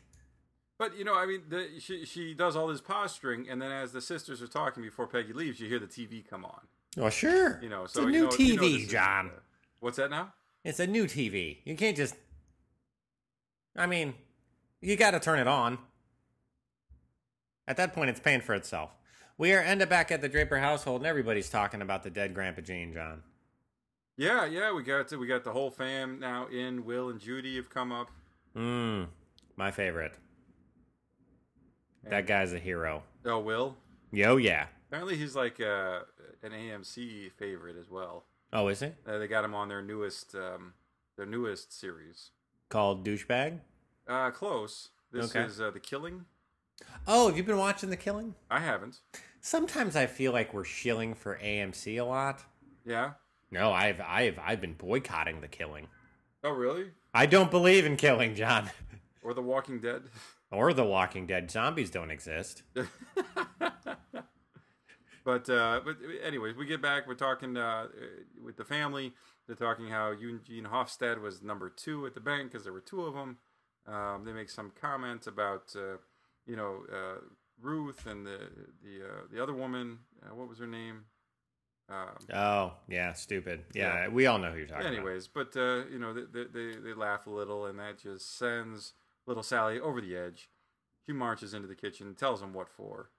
Speaker 2: But you know, I mean, the, she she does all this posturing, and then as the sisters are talking before Peggy leaves, you hear the TV come on.
Speaker 1: Oh, sure.
Speaker 2: You know,
Speaker 1: it's
Speaker 2: so
Speaker 1: a
Speaker 2: you
Speaker 1: new
Speaker 2: know-
Speaker 1: TV,
Speaker 2: you know is,
Speaker 1: John.
Speaker 2: uh, what's that now?
Speaker 1: It's a new TV. You can't just. I mean, you got to turn it on. At that point, it's paying for itself. We are end up back at the Draper household, and everybody's talking about the dead Grandpa Gene, John.
Speaker 2: Yeah, yeah, we got we got the whole fam now in. Will and Judy have come up.
Speaker 1: Mmm, my favorite. That guy's a hero.
Speaker 2: Oh, Will.
Speaker 1: Yo, yeah.
Speaker 2: Apparently, he's like uh, an AMC favorite as well.
Speaker 1: Oh, is he
Speaker 2: Uh, they got him on their newest um, their newest series.
Speaker 1: called douchebag?
Speaker 2: Uh, close. This
Speaker 1: Okay.
Speaker 2: is uh, the Killing.
Speaker 1: Oh, have you been watching The Killing?
Speaker 2: I haven't.
Speaker 1: Sometimes I feel like we're shilling for AMC a lot.
Speaker 2: Yeah.
Speaker 1: No, I've I've I've been boycotting The Killing.
Speaker 2: Oh, really?
Speaker 1: I don't believe in killing, John.
Speaker 2: Or The Walking Dead?
Speaker 1: Or The Walking Dead. Zombies don't exist.
Speaker 2: But uh, but anyways, we get back. We're talking uh, with the family. They're talking how Eugene Hofstadt was number two at the bank because there were two of them. Um, they make some comments about uh, you know uh, Ruth and the the uh, the other woman. Uh, what was her name? Um,
Speaker 1: Oh, yeah, stupid. Yeah,
Speaker 2: Yeah.
Speaker 1: we all know who you're talking
Speaker 2: anyways, but uh, you know they, they they laugh a little, and that just sends little Sally over the edge. She marches into the kitchen, tells them what for.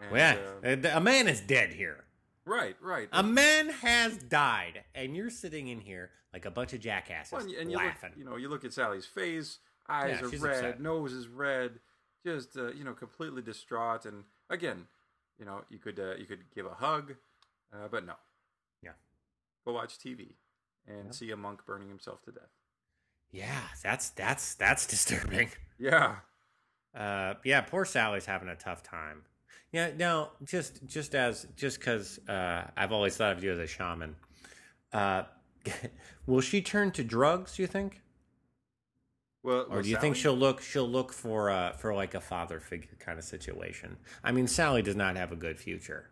Speaker 2: And,
Speaker 1: about.
Speaker 2: uh,
Speaker 1: Yeah, a man is dead here.
Speaker 2: right, right.
Speaker 1: A man has died, and you're sitting in here like a bunch of jackasses
Speaker 2: Well, and and you look,
Speaker 1: laughing.
Speaker 2: you know, you look at Sally's face, eyes
Speaker 1: Yeah,
Speaker 2: are red,
Speaker 1: upset.
Speaker 2: nose is red, just uh, you know, completely distraught. And again, you know, you could uh, you could give a hug, uh, but no.
Speaker 1: Yeah.
Speaker 2: Go watch TV and
Speaker 1: Yeah.
Speaker 2: see a monk burning himself to death.
Speaker 1: yeah, that's that's that's disturbing.
Speaker 2: Yeah.
Speaker 1: Uh, yeah, poor Sally's having a tough time. Yeah, no, just just as just because uh, I've always thought of you as a shaman. Uh, will she turn to drugs? You think,
Speaker 2: Well,
Speaker 1: or do you think she'll look she'll look for uh, for like a father figure kind of situation? I mean, Sally does not have a good future.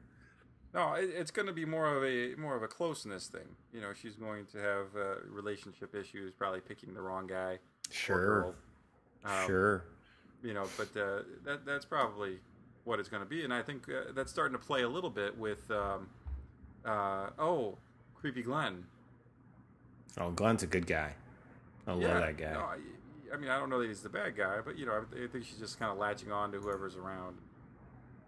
Speaker 2: No, it, it's going to be more of a more of a closeness thing. You know, she's going to have uh, relationship issues, probably picking the wrong guy. girl. Um,
Speaker 1: sure.
Speaker 2: you know, but uh, that that's probably what it's going to be, and I think uh, that's starting to play a little bit with, um, uh, oh, creepy Glenn.
Speaker 1: Oh, Glenn's a good guy. I love that guy.
Speaker 2: no, I, I mean, I don't know that he's the bad guy, but you know, I, I think she's just kind of latching on to whoever's around,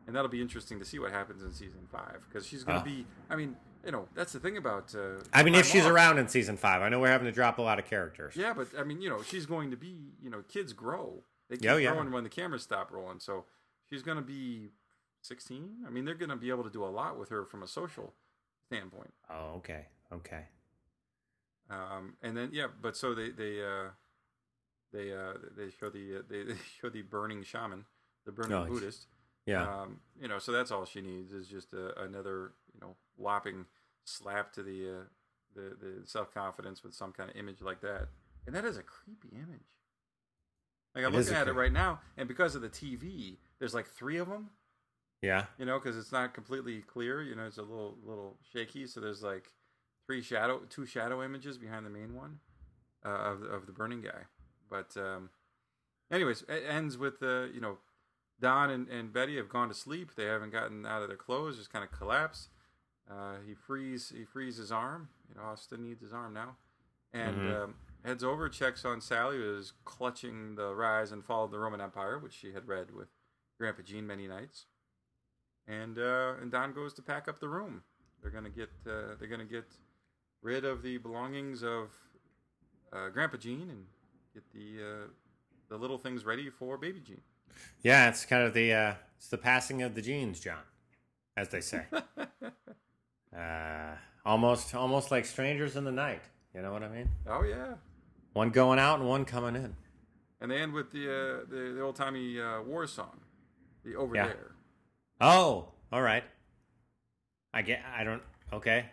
Speaker 2: and that'll be interesting to see what happens in season five because she's going
Speaker 1: Oh.
Speaker 2: to be. I mean, you know, that's the thing about. Uh,
Speaker 1: I mean, if she's around in season five, I know we're having to drop a lot of characters.
Speaker 2: Yeah, but I mean, you know, she's going to be, you know, kids grow. They keep
Speaker 1: Oh, yeah.
Speaker 2: growing when the cameras stop rolling. So she's going to be 16. I mean, they're going to be able to do a lot with her from a social standpoint.
Speaker 1: Oh, okay, okay.
Speaker 2: Um, and then yeah, but so they they uh, they uh, they show the uh, they, they show the burning shaman, the burning
Speaker 1: Oh,
Speaker 2: Buddhist.
Speaker 1: Yeah.
Speaker 2: Um, you know, so that's all she needs is just a, another you know whopping slap to the uh, the the self confidence with some kind of image like that. And that is a creepy image. Like I'm
Speaker 1: It
Speaker 2: looking at it right now, and because of the TV, there's like three of them.
Speaker 1: Yeah.
Speaker 2: You know, because it's not completely clear. You know, it's a little little shaky. So there's like three shadow, two shadow images behind the main one uh, of the- of the burning guy. But um, anyways, it ends with uh, you know Don and, and Betty have gone to sleep. They haven't gotten out of their clothes, just kind of collapse. Uh, he frees he frees his arm. You know, Austin needs his arm now, and
Speaker 1: Mhm.
Speaker 2: um, heads over, checks on Sally, who is clutching the rise and fall of the Roman Empire, which she had read with Grandpa Gene many nights. And uh, and Don goes to pack up the room. They're gonna get uh, they're gonna get rid of the belongings of uh, Grandpa Gene and get the uh, the little things ready for Baby Gene.
Speaker 1: Yeah, it's kind of the uh, it's the passing of the genes, John, as they say. uh, almost almost like strangers in the night. You know what I mean?
Speaker 2: Oh yeah.
Speaker 1: One going out and one coming in.
Speaker 2: And they end with the uh, the, the old timey uh, war song, the Over
Speaker 1: Yeah.
Speaker 2: There.
Speaker 1: Oh, all right. I get. I don't. Okay.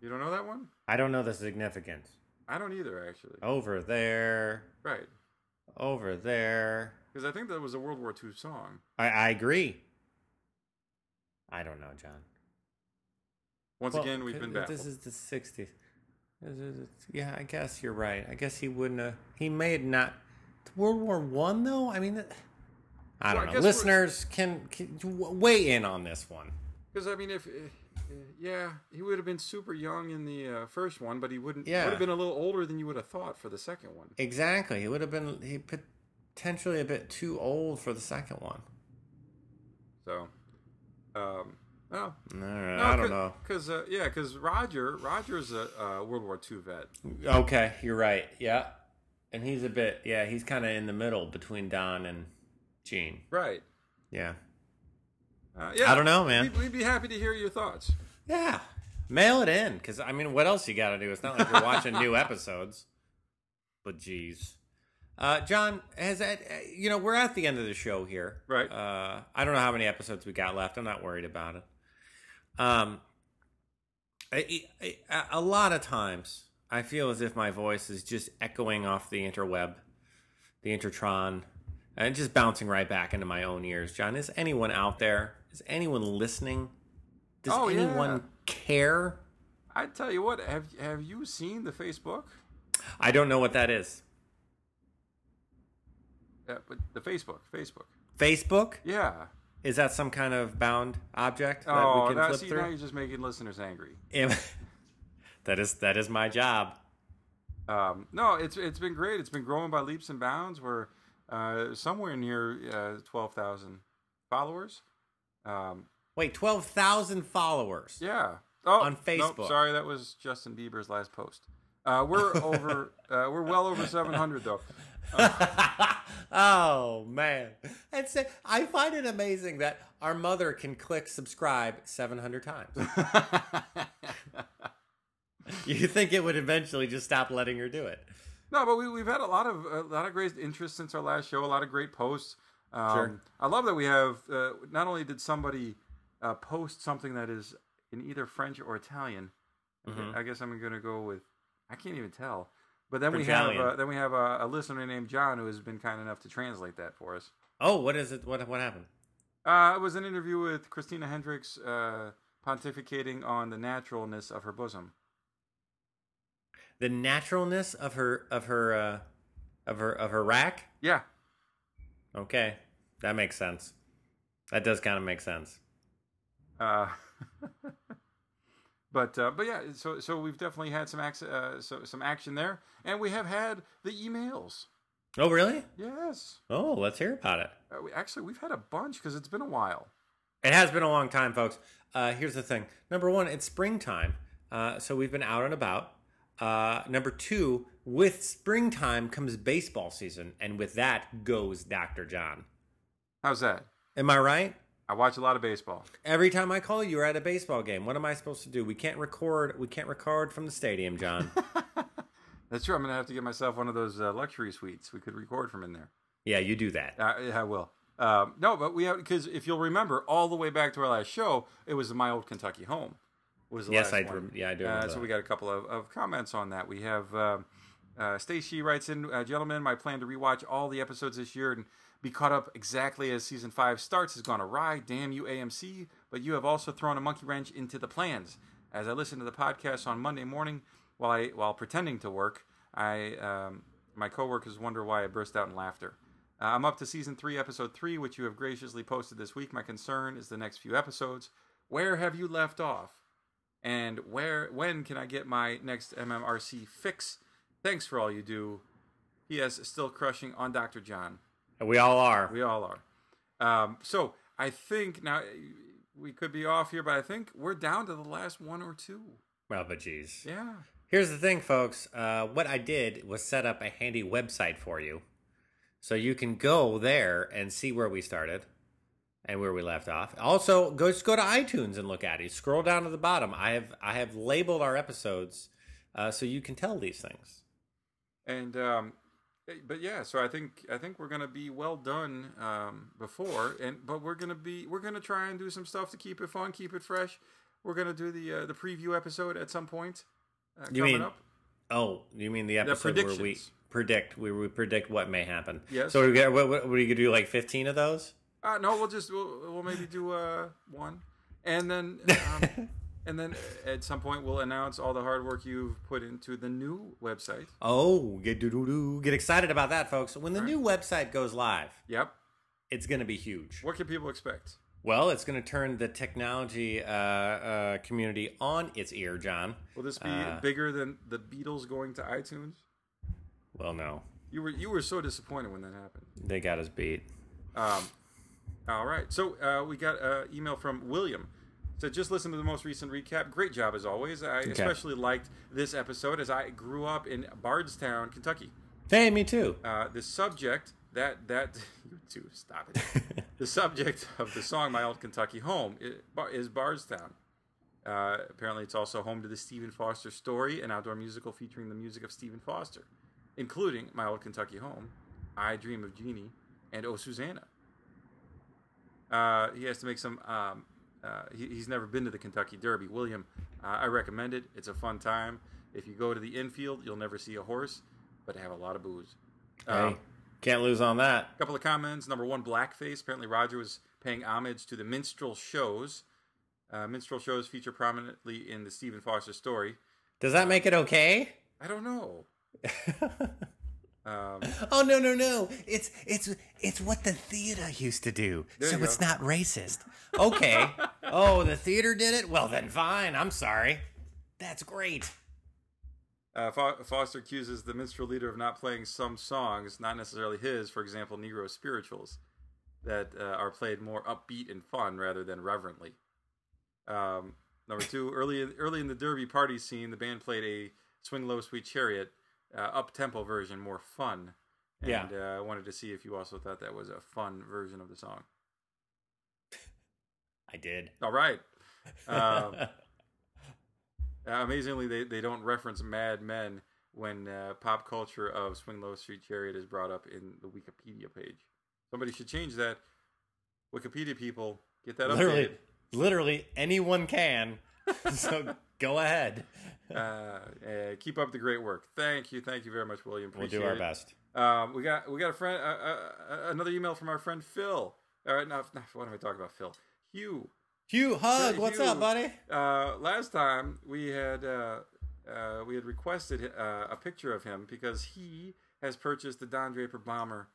Speaker 2: You don't know that one?
Speaker 1: I don't know the significance.
Speaker 2: I don't either, actually.
Speaker 1: Over there,
Speaker 2: Right.
Speaker 1: over there.
Speaker 2: Because I think that was a World War II song.
Speaker 1: I, I agree. I don't know, John.
Speaker 2: Once
Speaker 1: Well,
Speaker 2: again, we've been back.
Speaker 1: This is the '60s. This is- Yeah, I guess you're right. I guess he wouldn't have. He may have not. World War One, though. I mean, I don't
Speaker 2: I
Speaker 1: know. Listeners can, can weigh in on this one.
Speaker 2: Because I mean, if uh, uh, yeah, he would have been super young in the uh, first one, but he wouldn't.
Speaker 1: Yeah.
Speaker 2: would have been a little older than you would have thought for the second one.
Speaker 1: Exactly. He would have been. He potentially a bit too old for the second one.
Speaker 2: So, um, well,
Speaker 1: All right, I don't know.
Speaker 2: Because uh, yeah, because Roger, Roger's a, uh World War II vet.
Speaker 1: Okay, you're right. Yeah, and he's a bit. Yeah, he's kind of in the middle between Don and Gene.
Speaker 2: Right.
Speaker 1: Yeah.
Speaker 2: Uh, yeah.
Speaker 1: I don't know, man.
Speaker 2: We'd, we'd be happy to hear your thoughts.
Speaker 1: Yeah. Mail it in, because I mean, what else you got to do? It's not like you're watching new episodes. But geez, uh, John has that. uh, You know, we're at the end of the show here.
Speaker 2: Right.
Speaker 1: Uh, I don't know how many episodes we got left. I'm not worried about it. Um, I, I, a lot of times I feel as if my voice is just echoing off the interweb, the intertron, and just bouncing right back into my own ears. John, is anyone out there? Is anyone listening? Does
Speaker 2: Oh, yeah.
Speaker 1: anyone care?
Speaker 2: I tell you what, have have you seen the Facebook?
Speaker 1: I don't know what that is.
Speaker 2: Uh, but the Facebook, Facebook.
Speaker 1: Facebook?
Speaker 2: Yeah.
Speaker 1: Is that some kind of bound object that
Speaker 2: oh,
Speaker 1: we can
Speaker 2: now,
Speaker 1: flip
Speaker 2: see,
Speaker 1: through?
Speaker 2: now you're just making listeners angry.
Speaker 1: Am- that is that is my job.
Speaker 2: Um, no, it's it's been great. It's been growing by leaps and bounds. We're uh, somewhere near uh, twelve thousand followers. Um,
Speaker 1: Wait, twelve thousand followers.
Speaker 2: yeah. Oh,
Speaker 1: On
Speaker 2: nope,
Speaker 1: Facebook.
Speaker 2: sorry, that was Justin Bieber's last post. Uh, we're over. uh, we're well over seven hundred though.
Speaker 1: oh man, it's I find it amazing that our mother can click subscribe seven hundred times. you think it would eventually just stop letting her do it?
Speaker 2: No, but we, we've had a lot of a lot of great interest since our last show. A lot of great posts. Um,
Speaker 1: Sure.
Speaker 2: I love that we have. Uh, not only did somebody uh, post something that is in either French or Italian.
Speaker 1: Mhm.
Speaker 2: I guess I'm going to go with. I can't even tell. But then we have uh, then we have a, a listener named John who has been kind enough to translate that for us.
Speaker 1: Oh, what is it? What what happened?
Speaker 2: Uh, it was an interview with Christina Hendricks uh, pontificating on the naturalness of her bosom.
Speaker 1: The naturalness of her of her uh, of her of her rack.
Speaker 2: Yeah,
Speaker 1: Okay, that makes sense. That does kind of make sense.
Speaker 2: Uh, but uh, but yeah, so so we've definitely had some ac- uh, so, some action there, and we have had the emails.
Speaker 1: Oh, really?
Speaker 2: Yes,
Speaker 1: Oh, let's hear about it.
Speaker 2: uh, we, actually we've had a bunch because it's been a while.
Speaker 1: It has been a long time, folks. Uh, here's the thing. Number one, it's springtime, uh, so we've been out and about. Uh, number two, with springtime comes baseball season, and with that goes Dr. John.
Speaker 2: How's that?
Speaker 1: Am I right?
Speaker 2: I watch a lot of baseball.
Speaker 1: Every time I call you, you're at a baseball game. What am I supposed to do? We can't record. We can't record from the stadium, John.
Speaker 2: That's true. I'm gonna have to get myself one of those uh, luxury suites. We could record from in there.
Speaker 1: yeah, you do that.
Speaker 2: Uh, yeah, I will. Um, no, but we have because if you'll remember, all the way back to our last show, it was my old Kentucky home. Was the
Speaker 1: Yes,
Speaker 2: last
Speaker 1: I
Speaker 2: one.
Speaker 1: yeah I do.
Speaker 2: Uh, so we got a couple of, of comments on that. We have uh, Uh, Stacy writes in, uh, gentlemen, my plan to rewatch all the episodes this year and be caught up exactly as season five starts has gone awry. Damn you, AMC! But you have also thrown a monkey wrench into the plans. As I listened to the podcast on Monday morning while I while pretending to work, I um, my coworkers wonder why I burst out in laughter. Uh, I'm up to season three, episode three, which you have graciously posted this week. My concern is the next few episodes. Where have you left off? And where when can I get my next MMRC fix? Thanks for all you do. P.S. Is still crushing on Dr. John.
Speaker 1: We all are.
Speaker 2: We all are. Um, so I think now we could be off here, but I think we're down to the last one or two.
Speaker 1: Well, but geez.
Speaker 2: Yeah.
Speaker 1: Here's the thing, folks. Uh, what I did was set up a handy website for you. So you can go there and see where we started and where we left off. Also, go just go to iTunes and look at it. Scroll down to the bottom. I have I have labeled our episodes uh, so you can tell these things.
Speaker 2: And um, but yeah, so I think I think we're gonna be well done um, before, and but we're gonna be we're gonna try and do some stuff to keep it fun, keep it fresh. We're gonna do the uh, the preview episode at some point uh,
Speaker 1: You
Speaker 2: coming
Speaker 1: mean-
Speaker 2: up.
Speaker 1: Oh, you mean the episode where we predict we, we predict what may happen?
Speaker 2: Yes.
Speaker 1: So we get what, what, what are you gonna do? Like fifteen of those?
Speaker 2: Uh, no, we'll just we'll, we'll maybe do uh, one, and then um, and then at some point we'll announce all the hard work you've put into the new website.
Speaker 1: Oh, get doo doo doo. Get excited about that, folks. When the new website goes live,
Speaker 2: Yep.
Speaker 1: it's gonna be huge.
Speaker 2: What can people expect?
Speaker 1: Well, it's going to turn the technology uh, uh, community on its ear, John.
Speaker 2: Will this be
Speaker 1: Uh,
Speaker 2: bigger than the Beatles going to iTunes?
Speaker 1: Well, no,
Speaker 2: You were you were so disappointed when that happened.
Speaker 1: they got us beat.
Speaker 2: Um, all right. So uh, we got an email from William. So just listen to the most recent recap. Great job as always. I especially liked this episode as I grew up in Bardstown, Kentucky.
Speaker 1: Hey, me too.
Speaker 2: Uh, the subject that that you two stop it. the subject of the song "My Old Kentucky Home" is Bardstown. Uh, apparently, it's also home to the Stephen Foster story, an outdoor musical featuring the music of Stephen Foster, including "My Old Kentucky Home," "I Dream of Jeannie," and "Oh Susanna." Uh, he has to make some. Um, uh, he, he's never been to the Kentucky Derby. William, uh, I recommend it. It's a fun time. If you go to the infield, you'll never see a horse, but have a lot of booze.
Speaker 1: Hey,
Speaker 2: Um,
Speaker 1: can't lose on that.
Speaker 2: A couple of comments. Number one, blackface. Apparently, Roger was paying homage to the minstrel shows. Uh, minstrel shows feature prominently in the Stephen Foster story.
Speaker 1: Does that make it okay?
Speaker 2: I don't know. Um,
Speaker 1: oh no no no! It's it's it's what the theater used to do, so it's
Speaker 2: go.
Speaker 1: not racist. Okay. oh, the theater did it. Well then, fine. I'm sorry. That's great.
Speaker 2: uh, Fo- Foster accuses the minstrel leader of not playing some songs, not necessarily his, for example, Negro spirituals, that uh, are played more upbeat and fun rather than reverently. Um, number two, early early in the Derby party scene, the band played a "Swing Low, Sweet Chariot" uh, up tempo version, more fun. And,
Speaker 1: Yeah.
Speaker 2: uh, I wanted to see if you also thought that was a fun version of the song.
Speaker 1: I did.
Speaker 2: All right. Um, Uh, amazingly, they, they don't reference Mad Men when uh, pop culture of Swing Low Street Chariot is brought up in the Wikipedia page. Somebody should change that. Wikipedia people, get that
Speaker 1: literally,
Speaker 2: updated.
Speaker 1: literally anyone can. so go ahead.
Speaker 2: Uh, uh, keep up the great work. Thank you, thank you very much, William.
Speaker 1: We'll do our best.
Speaker 2: Um, we got we got a friend, uh, another email from our friend Phil. All right, now, now what am I talking about, Phil? Hugh.
Speaker 1: Hugh, hug. What's up, buddy?
Speaker 2: Uh, last time we had uh, uh, we had requested uh, a picture of him because he has purchased the Don Draper bomber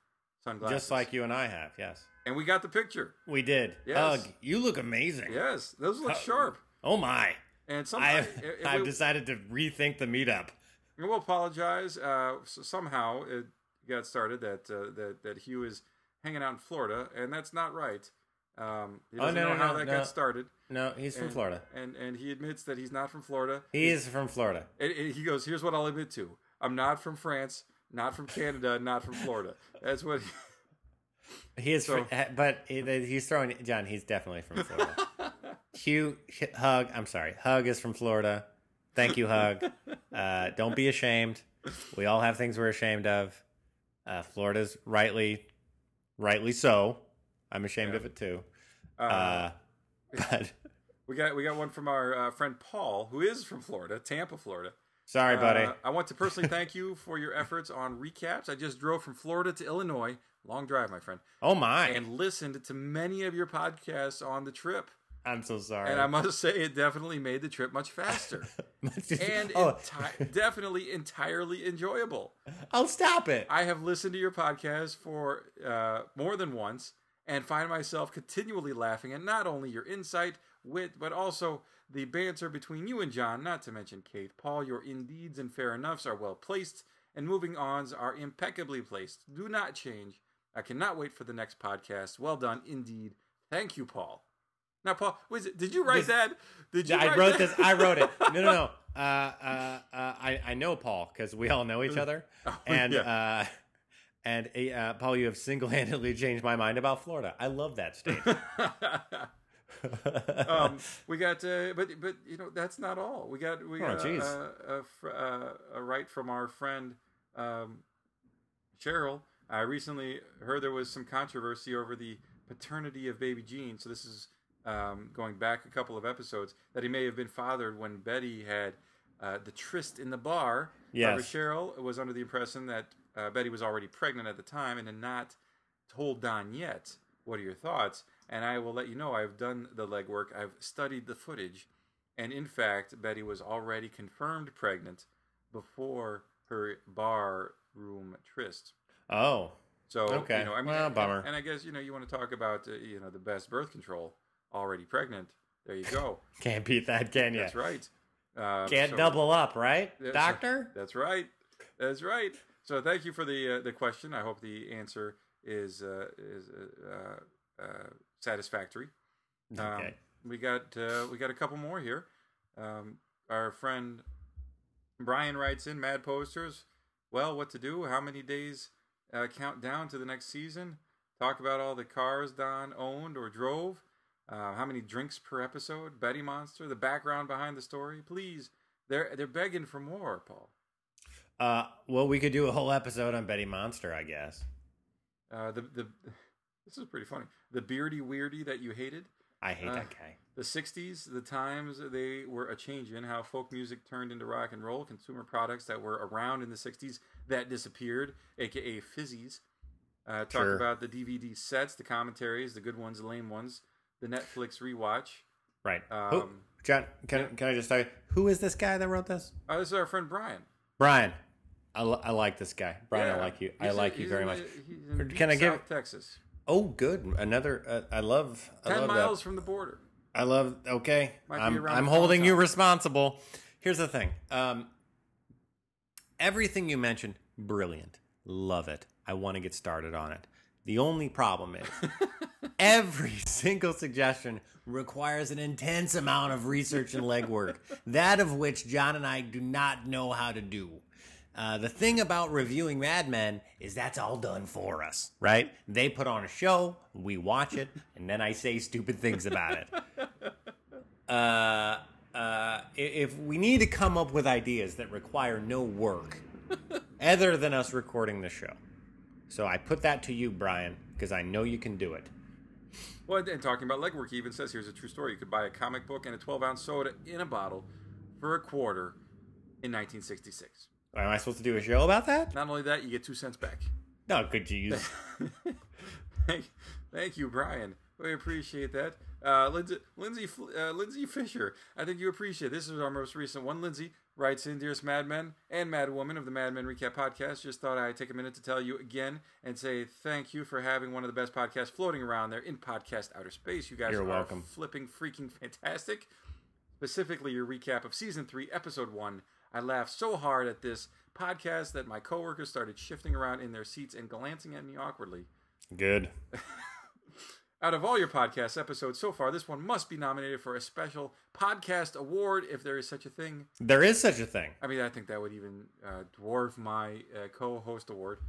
Speaker 2: sunglasses,
Speaker 1: Just like you and I have. Yes,
Speaker 2: and we got the picture.
Speaker 1: we did.
Speaker 2: Yes.
Speaker 1: Hug. You look amazing.
Speaker 2: Yes, those look sharp.
Speaker 1: Oh my!
Speaker 2: And some,
Speaker 1: I've I've
Speaker 2: we-
Speaker 1: decided to rethink the meetup.
Speaker 2: And we'll apologize. Uh, so somehow it got started that uh, that that Hugh is hanging out in Florida, and that's not right. Um, he
Speaker 1: Oh,
Speaker 2: doesn't
Speaker 1: no,
Speaker 2: know
Speaker 1: no,
Speaker 2: how
Speaker 1: no,
Speaker 2: that got started.
Speaker 1: No, he's from Florida.
Speaker 2: and and he admits that he's not from Florida.
Speaker 1: He is from Florida.
Speaker 2: And, and he goes, "Here's what I'll admit to: I'm not from France, not from Canada, not from Florida." That's what.
Speaker 1: He is,
Speaker 2: So-
Speaker 1: fr- uh, but he- he's throwing John. He's definitely from Florida. Hugh, Hug. I'm sorry. Hug is from Florida. Thank you, Hug. Uh, don't be ashamed. We all have things we're ashamed of. Uh, Florida's rightly, rightly so. I'm ashamed
Speaker 2: Yeah.
Speaker 1: of it too.
Speaker 2: Uh,
Speaker 1: Uh, but
Speaker 2: we got we got one from our uh, friend Paul, who is from Florida, Tampa, Florida.
Speaker 1: Sorry, buddy.
Speaker 2: Uh, I want to personally thank you for your efforts on recaps. I just drove from Florida to Illinois, long drive, my friend,
Speaker 1: oh my!
Speaker 2: and listened to many of your podcasts on the trip.
Speaker 1: I'm so sorry.
Speaker 2: And I must say, it definitely made the trip much faster and
Speaker 1: oh,
Speaker 2: enti- definitely entirely enjoyable.
Speaker 1: I'll stop it.
Speaker 2: I have listened to your podcast for uh, more than once and find myself continually laughing at not only your insight, wit, but also the banter between you and John, not to mention Kate. Paul, your indeeds and fair enoughs are well placed, and moving ons are impeccably placed. Do not change. I cannot wait for the next podcast. Well done, indeed. Thank you, Paul. Now, Paul, was it, did you write
Speaker 1: This-
Speaker 2: that? Did you?
Speaker 1: I
Speaker 2: write
Speaker 1: wrote
Speaker 2: that?
Speaker 1: this. I wrote it. No, no, no. Uh, uh, uh, I I know Paul because we all know each other,
Speaker 2: Oh,
Speaker 1: and
Speaker 2: yeah.
Speaker 1: uh, and uh, Paul, you have single handedly changed my mind about Florida. I love that state.
Speaker 2: um, we got, uh, but but you know that's not all. We got we
Speaker 1: Oh,
Speaker 2: got uh, a, uh, a write from our friend um, Cheryl. I recently heard there was some controversy over the paternity of baby Gene. So this is um, going back a couple of episodes that he may have been fathered when Betty had uh, the tryst in the bar.
Speaker 1: Yes.
Speaker 2: Cheryl was under the impression that uh, Betty was already pregnant at the time and had not told Don yet. What are your thoughts? And I will let you know I've done the legwork. I've studied the footage, and in fact, Betty was already confirmed pregnant before her bar room tryst.
Speaker 1: oh,
Speaker 2: So
Speaker 1: Okay.
Speaker 2: you know, I mean,
Speaker 1: Well,
Speaker 2: and-
Speaker 1: bummer.
Speaker 2: And, I guess you know you want to talk about uh, you know the best birth control. Already pregnant. There you go.
Speaker 1: can't beat that, can you?
Speaker 2: That's right. Uh,
Speaker 1: Can't
Speaker 2: so-
Speaker 1: double up, right,
Speaker 2: That's-
Speaker 1: Doctor?
Speaker 2: That's right. That's right. So thank you for the uh, the question. I hope the answer is uh, is uh, uh, satisfactory. Um,
Speaker 1: Okay.
Speaker 2: we got uh, we got a couple more here. Um, our friend Brian writes in Mad Posters. Well, what to do? How many days uh, count down to the next season? Talk about all the cars Don owned or drove. Uh, how many drinks per episode? Betty Monster. The background behind the story. Please, they're they're begging for more, Paul.
Speaker 1: Uh, well, we could do a whole episode on Betty Monster, I guess.
Speaker 2: Uh, the the this is pretty funny. The beardy weirdy that you hated.
Speaker 1: I hate
Speaker 2: Uh,
Speaker 1: that guy.
Speaker 2: The 60s, the times they were a change in how folk music turned into rock and roll, consumer products that were around in the 60s that disappeared, aka fizzies. Uh, talk
Speaker 1: Sure.
Speaker 2: about the DVD sets, the commentaries, the good ones, the lame ones, the Netflix rewatch.
Speaker 1: Right. Who,
Speaker 2: Um,
Speaker 1: John, can, can I just tell you, who is this guy that wrote this?
Speaker 2: uh, this is our friend Brian.
Speaker 1: Brian. I, li- I like this guy. Brian, I like you. I
Speaker 2: He's in-
Speaker 1: like you very
Speaker 2: in
Speaker 1: much.
Speaker 2: in
Speaker 1: Can I give-
Speaker 2: South Texas?
Speaker 1: Oh, good. Another. Uh, I love. I
Speaker 2: 10
Speaker 1: love
Speaker 2: miles
Speaker 1: that.
Speaker 2: from the border.
Speaker 1: I love. Okay, I'm, I'm holding you responsible. Here's the thing. Um, everything you mentioned, brilliant. Love it. I want to get started on it. The only problem is every single suggestion requires an intense amount of research and legwork, that of which John and I do not know how to do. Uh, the thing about reviewing Mad Men is that's all done for us, right? They put on a show, we watch it, and then I say stupid things about it. Uh, uh, if we need to come up with ideas that require no work other than us recording the show. So I put that to you, Brian, because I know you can do it.
Speaker 2: Well, and talking about legwork, he even says here's a true story. You could buy a comic book and a 12 ounce soda in a bottle for a quarter in 1966.
Speaker 1: Am I supposed to do a show about that?
Speaker 2: Not only that, you get two cents back.
Speaker 1: No, could you use?
Speaker 2: thank, thank you, Brian. We appreciate that. Uh, Lindsay, Lindsay, uh, Lindsay Fisher, I think you appreciate this. is our most recent one. Lindsay writes in, Dearest Mad Men and Mad Woman of the Mad Men Recap Podcast. Just thought I'd take a minute to tell you again and say thank you for having one of the best podcasts floating around there in podcast outer space. You guys
Speaker 1: You're
Speaker 2: are
Speaker 1: welcome.
Speaker 2: flipping freaking fantastic. Specifically, your recap of season three, episode one. I laughed so hard at this podcast that my coworkers started shifting around in their seats and glancing at me awkwardly.
Speaker 1: Good.
Speaker 2: Out of all your podcast episodes so far, this one must be nominated for a special podcast award if there is such a thing.
Speaker 1: There is such a thing.
Speaker 2: I mean, I think that would even uh, dwarf my uh, co-host award.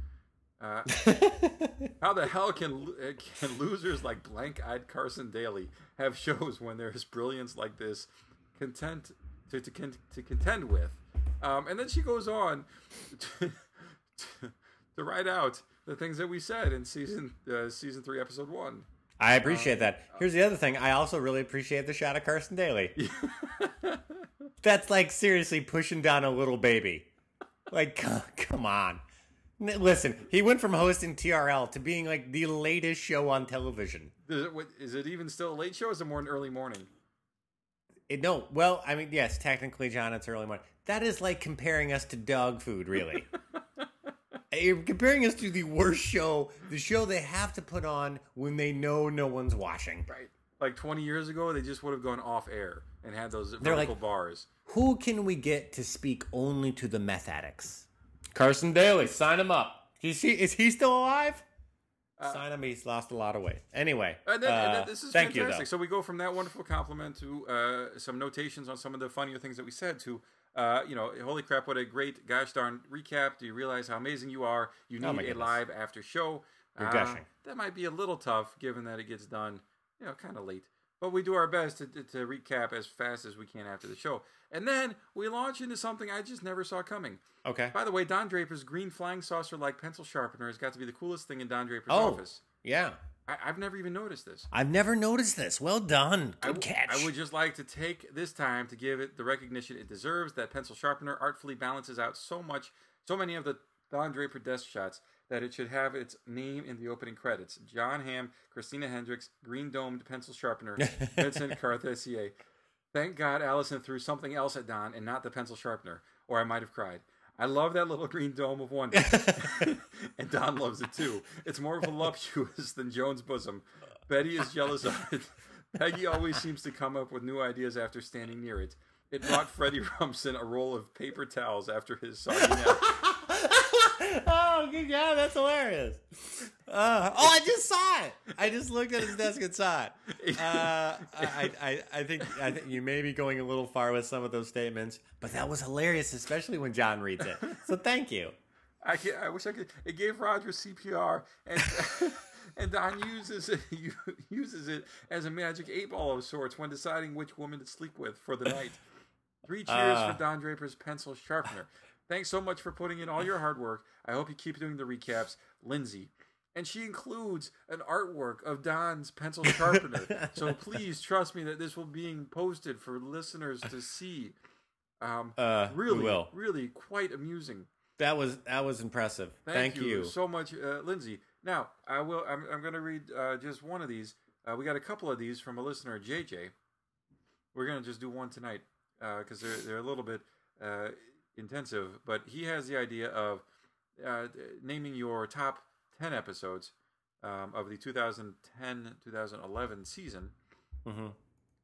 Speaker 2: Uh, how the hell can uh, can losers like blank-eyed Carson Daly have shows when there's brilliance like this content to to, to contend with? Um, and then she goes on to, to, to write out the things that we said in season uh, season three, episode one.
Speaker 1: I um, appreciate that. Uh, Here's the other thing. I also really appreciate the shot of Carson Daly. That's like seriously pushing down a little baby. Like, come on. Listen, he went from hosting TRL to being like the latest show on television.
Speaker 2: Is it, it even still a late show? Or is it more an early morning?
Speaker 1: It, no, well, I mean, yes, technically, John, it's early morning. That is like comparing us to dog food, really. You're comparing us to the worst show, the show they have to put on when they know no one's watching.
Speaker 2: Right. Like 20 years ago, they just would have gone off air and had those
Speaker 1: They're
Speaker 2: vertical
Speaker 1: like-
Speaker 2: bars.
Speaker 1: Who can we get to speak only to the meth addicts? Carson Daly, sign him up. Is he, is he still alive? sign him. He's lost a lot of weight. Anyway,
Speaker 2: And then, and then
Speaker 1: uh,
Speaker 2: this is
Speaker 1: thank
Speaker 2: fantastic.
Speaker 1: you,
Speaker 2: so we go from that wonderful compliment to uh, some notations on some of the funnier things that we said to, uh, you know, holy crap, what a great gosh darn recap. Do you realize how amazing you are? You
Speaker 1: Oh
Speaker 2: need a live after show.
Speaker 1: You're
Speaker 2: Uh,
Speaker 1: gushing.
Speaker 2: That might be a little tough given that it gets done, you know, kind of late. But we do our best to, to, to recap as fast as we can after the show. And then we launch into something I just never saw coming.
Speaker 1: Okay.
Speaker 2: By the way, Don Draper's green flying saucer like pencil sharpener has got to be the coolest thing in Don Draper's
Speaker 1: Oh,
Speaker 2: office.
Speaker 1: yeah.
Speaker 2: I, I've never even noticed this.
Speaker 1: I've never noticed this. Well done. Good
Speaker 2: w-
Speaker 1: catch.
Speaker 2: I would just like to take this time to give it the recognition it deserves. That pencil sharpener artfully balances out so much, so many of the Don Draper desk shots that it should have its name in the opening credits. Jon Hamm, Christina Hendricks, green domed pencil sharpener, Vincent Kartheiser. Thank God Allison threw something else at Don and not the pencil sharpener, or I might have cried. I love that little green dome of wonder, and Don loves it too. It's more voluptuous than Joan's bosom. Betty is jealous of it. Peggy always seems to come up with new ideas after standing near it. It brought Freddy Rumsen a roll of paper towels after his soggy nap.
Speaker 1: oh, good God, that's hilarious. Uh, oh, I just saw it. I just looked at his desk and saw it. Uh, I, I, I think I think you may be going a little far with some of those statements, but that was hilarious, especially when John reads it. So thank you.
Speaker 2: I, can, I wish I could. It gave Roger CPR, and and Don uses it uses it as a magic eight ball of sorts when deciding which woman to sleep with for the night. Three cheers
Speaker 1: Ah.
Speaker 2: for Don Draper's pencil sharpener. Thanks so much for putting in all your hard work. I hope you keep doing the recaps, Lindsay. And she includes an artwork of Don's pencil sharpener. so please trust me that this will be being posted for listeners to see. Um,
Speaker 1: Uh,
Speaker 2: really, really quite amusing.
Speaker 1: That was that was impressive.
Speaker 2: Thank,
Speaker 1: Thank,
Speaker 2: you,
Speaker 1: you.
Speaker 2: so much, uh, Lindsay. Now, I will. I'm, I'm going to read uh, just one of these. Uh, we got a couple of these from a listener, JJ. We're going to just do one tonight because they're they're a little bit uh, intensive. But he has the idea of uh, naming your top ten episodes um, of the 2010-2011 season.
Speaker 1: hmm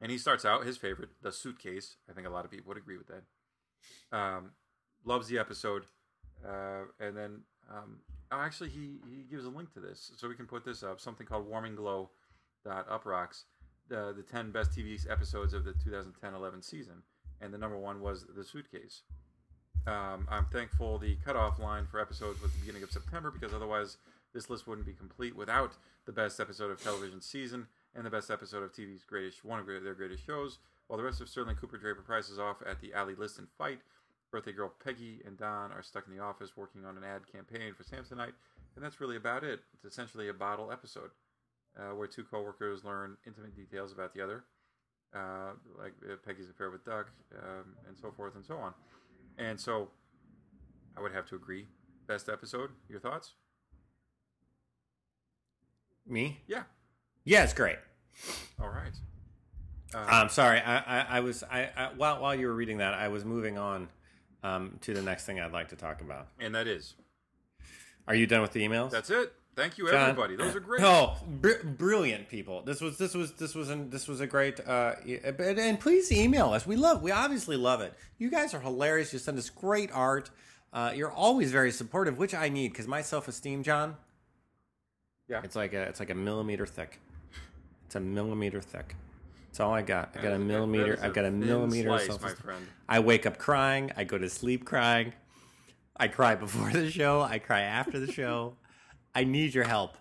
Speaker 2: And he starts out his favorite, the suitcase. I think a lot of people would agree with that. Um, loves the episode, uh, and then um, oh, actually he he gives a link to this, so we can put this up. Something called Warming Glow dot Uproxx the the ten best TV episodes of the 2010-11 season, and the number one was the suitcase. Um, I'm thankful the cutoff line for episodes was the beginning of September because otherwise this list wouldn't be complete without the best episode of television season and the best episode of TV's greatest one of their greatest shows. While the rest of Sterling Cooper Draper Pryce's off at the Ali Liston fight, birthday girl Peggy and Don are stuck in the office working on an ad campaign for Samsonite, and that's really about it. It's essentially a bottle episode uh, where two coworkers learn intimate details about the other, uh, like uh, Peggy's affair with Duck, um, and so forth and so on. And so, I would have to agree. Best episode. Your thoughts?
Speaker 1: Me?
Speaker 2: Yeah.
Speaker 1: Yeah, it's great.
Speaker 2: All right. Uh,
Speaker 1: I'm sorry. I, I, I was I, I while while you were reading that, I was moving on um, to the next thing I'd like to talk about.
Speaker 2: and that is.
Speaker 1: Are you done with the emails?
Speaker 2: That's it. Thank you,
Speaker 1: John?
Speaker 2: everybody. Those are great.
Speaker 1: Oh, br- brilliant people! This was this was this was an, this was a great. Uh, e- and, and please email us. We love. We obviously love it. You guys are hilarious. You send us great art. Uh, you're always very supportive, which I need because my self esteem, John.
Speaker 2: Yeah.
Speaker 1: It's like a it's like a millimeter thick. It's a millimeter thick. That's all I got. I got a millimeter. I've got a millimeter
Speaker 2: slice,
Speaker 1: self
Speaker 2: my friend.
Speaker 1: I wake up crying. I go to sleep crying. I cry before the show. I cry after the show. I need your help.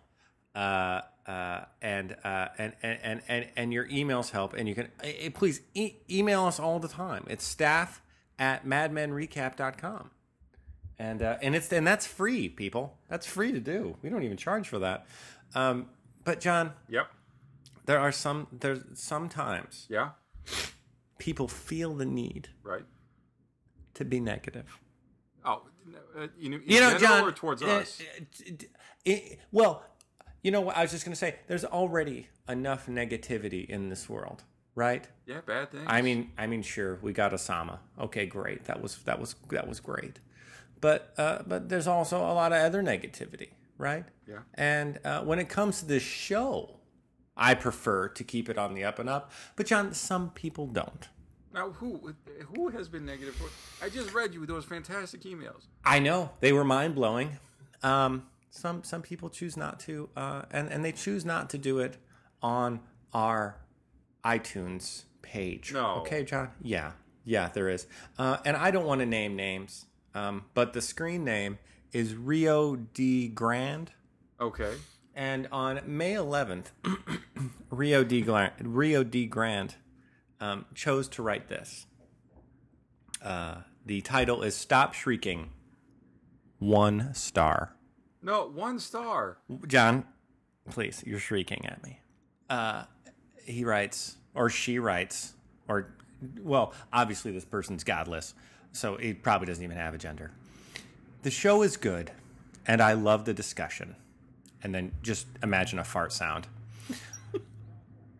Speaker 1: Uh, uh, and, uh, and, and, and, and, and your emails help. And you can, eh, eh, please e- email us all the time. It's staff at madmenrecap.com. And, uh, and it's, and that's free, people. That's free to do. We don't even charge for that. Um, but John,
Speaker 2: Yep.
Speaker 1: there are some, there's sometimes
Speaker 2: Yeah.
Speaker 1: people feel the need
Speaker 2: Right.
Speaker 1: to be negative.
Speaker 2: Oh, uh, you know,
Speaker 1: You know, John.
Speaker 2: towards
Speaker 1: uh,
Speaker 2: us.
Speaker 1: It- well, you know what? I was just going to say there's already enough negativity in this world, right?
Speaker 2: Yeah, bad things.
Speaker 1: I mean, I mean, sure, we got Osama. Okay, great. That was that was that was great. But uh, but there's also a lot of other negativity, right?
Speaker 2: Yeah.
Speaker 1: And uh, when it comes to this show, I prefer to keep it on the up and up. But John, some people don't.
Speaker 2: now, who who has been negative? For, I just read you those fantastic emails.
Speaker 1: I know they were mind blowing. Um, some some people choose not to, uh, and and they choose not to do it on our iTunes page.
Speaker 2: No.
Speaker 1: Okay, John. Yeah, yeah, there is. Uh, and I don't want to name names, um, but the screen name is Rio de Grande.
Speaker 2: Okay.
Speaker 1: And on May 11th, Rio de Grande, Rio de Grande um, chose to write this. Uh, the title is "Stop Shrieking." One star.
Speaker 2: No, one star.
Speaker 1: John, please, you're shrieking at me. Uh, he writes, or she writes, or, well, obviously this person's godless, so he probably doesn't even have a gender. The show is good, and I love the discussion. And then just imagine a fart sound.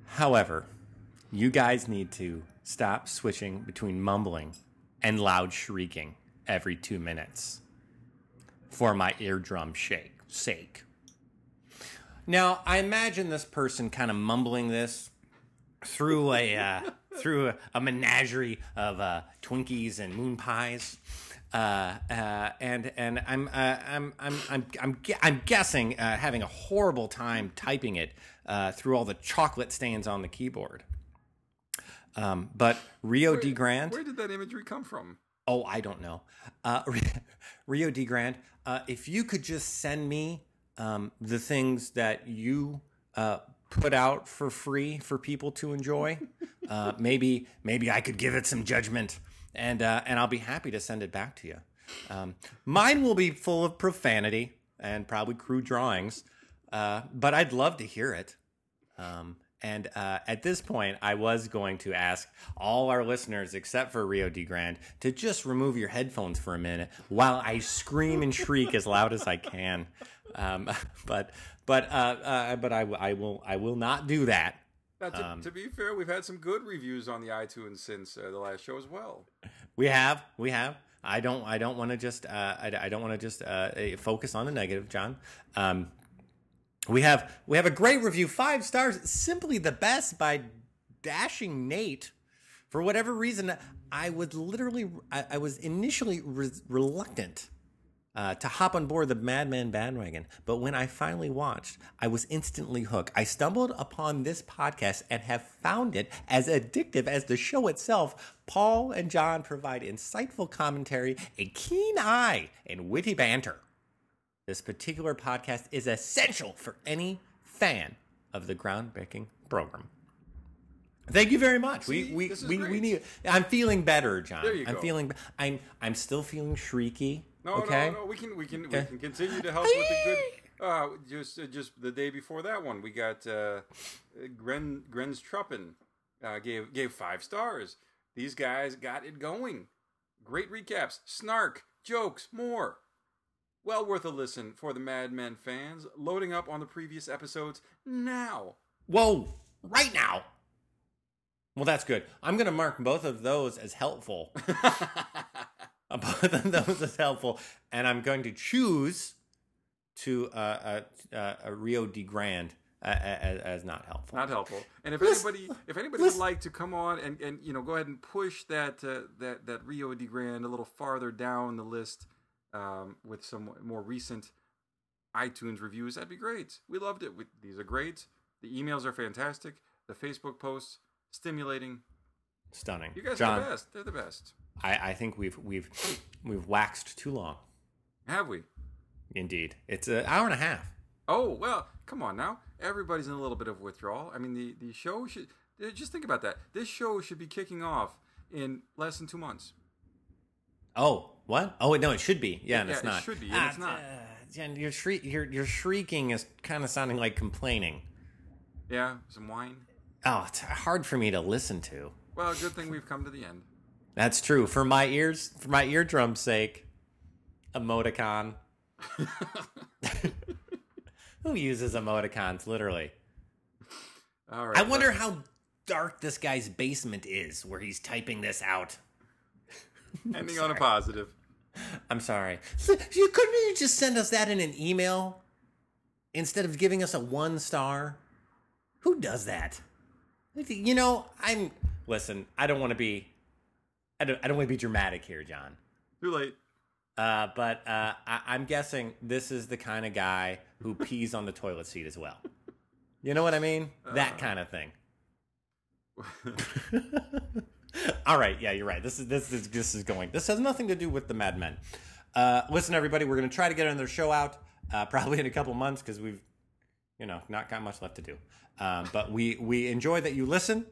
Speaker 1: However, you guys need to stop switching between mumbling and loud shrieking every two minutes for my eardrum shake sake. Now, I imagine this person kind of mumbling this through a uh, through a, a menagerie of uh, Twinkies and moon pies. Uh, uh, and and I'm uh, I'm I'm I'm I'm, I'm guessing uh, having a horrible time typing it uh, through all the chocolate stains on the keyboard. Um, but Rio de Grande.
Speaker 2: Where did that imagery come from?
Speaker 1: Oh, I don't know. Rio D. Grande, uh, if you could just send me um, the things that you uh, put out for free for people to enjoy, uh, maybe maybe I could give it some judgment, and uh, and I'll be happy to send it back to you. Um, mine will be full of profanity and probably crude drawings, uh, but I'd love to hear it. Um, and uh, at this point, I was going to ask all our listeners, except for Rio de Grande, to just remove your headphones for a minute while I scream and shriek as loud as I can. Um, but but uh, uh, but I, I will I will not do that.
Speaker 2: Now, to,
Speaker 1: Um,
Speaker 2: to be fair, we've had some good reviews on the iTunes since uh, the last show as well.
Speaker 1: We have we have. I don't I don't want to just uh, I, I don't want to just uh, focus on the negative, John. Um, we have we have a great review, five stars, simply the best by dashing Nate. For whatever reason, I was literally I, I was initially re- reluctant uh, to hop on board the Madman bandwagon, but when I finally watched, I was instantly hooked. I stumbled upon this podcast and have found it as addictive as the show itself. Paul and John provide insightful commentary, a keen eye, and witty banter. This particular podcast is essential for any fan of the groundbreaking program. Thank you very much.
Speaker 2: See,
Speaker 1: we we, we, we need. I'm feeling better, John.
Speaker 2: There you
Speaker 1: I'm
Speaker 2: go.
Speaker 1: feeling. I'm I'm still feeling shrieky.
Speaker 2: No,
Speaker 1: okay.
Speaker 2: no, no. We can we can we can continue to help with the good. Uh, just uh, just the day before that one, we got uh, Gren Gren's Truppen uh, gave gave five stars. These guys got it going. Great recaps, snark, jokes, more. Well worth a listen for the Mad Men fans. Loading up on the previous episodes now.
Speaker 1: Whoa! Right now. Well, that's good. I'm going to mark both of those as helpful. Uh, both of those as helpful, and I'm going to choose to uh, uh, uh, uh, Rio de Grande uh, as, as not helpful.
Speaker 2: not helpful. And if
Speaker 1: Listen-
Speaker 2: anybody, if anybody
Speaker 1: listen-
Speaker 2: would like to come on and, and you know go ahead and push that uh, that that Rio de Grande a little farther down the list um, with some more recent iTunes reviews, that'd be great. We loved it. We, these are great. The emails are fantastic. The Facebook posts stimulating.
Speaker 1: Stunning.
Speaker 2: You guys
Speaker 1: John,
Speaker 2: are the best. They're the best.
Speaker 1: I, I think we've we've we've waxed too long.
Speaker 2: Have we?
Speaker 1: Indeed, it's an hour and a half.
Speaker 2: Oh well, come on now. Everybody's in a little bit of withdrawal. I mean, the the show should just think about that. This show should be kicking off in less than two months.
Speaker 1: Oh, what? Oh, no, it should be. Yeah, and
Speaker 2: Yeah,
Speaker 1: it's
Speaker 2: it
Speaker 1: not.
Speaker 2: should be, and
Speaker 1: Ah,
Speaker 2: it's not.
Speaker 1: uh, Gene, your shriek, your your shrieking is kind of sounding like complaining.
Speaker 2: Yeah, some wine.
Speaker 1: Oh, it's hard for me to listen to.
Speaker 2: Well, good thing we've come to the end.
Speaker 1: That's true. For my ears, for my eardrum's sake, emoticon. Who uses emoticons? Literally.
Speaker 2: All right.
Speaker 1: I wonder how dark this guy's basement is, where he's typing this out.
Speaker 2: Ending on a positive.
Speaker 1: I'm sorry. So, you couldn't you just send us that in an email instead of giving us a one star? Who does that? You know, I'm. Listen, I don't want to be. I don't. I don't want to be dramatic here, John.
Speaker 2: Too late.
Speaker 1: Uh, but uh, I, I'm guessing this is the kind of guy who pees on the toilet seat as well. You know what I mean? That kind of thing. All right, yeah, you're right. This is this is this is going. This has nothing to do with the Mad Men. Uh, listen, everybody, we're going to try to get another show out uh, probably in a couple months because we've, you know, not got much left to do. Um, but we we enjoy that you listen,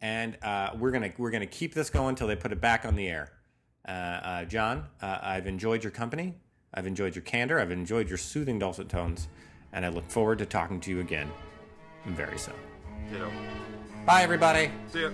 Speaker 1: and uh, we're gonna we're gonna keep this going until they put it back on the air. Uh, uh, John, uh, I've enjoyed your company. I've enjoyed your candor. I've enjoyed your soothing dulcet tones, and I look forward to talking to you again very soon.
Speaker 2: Ditto.
Speaker 1: Bye, everybody.
Speaker 2: See ya.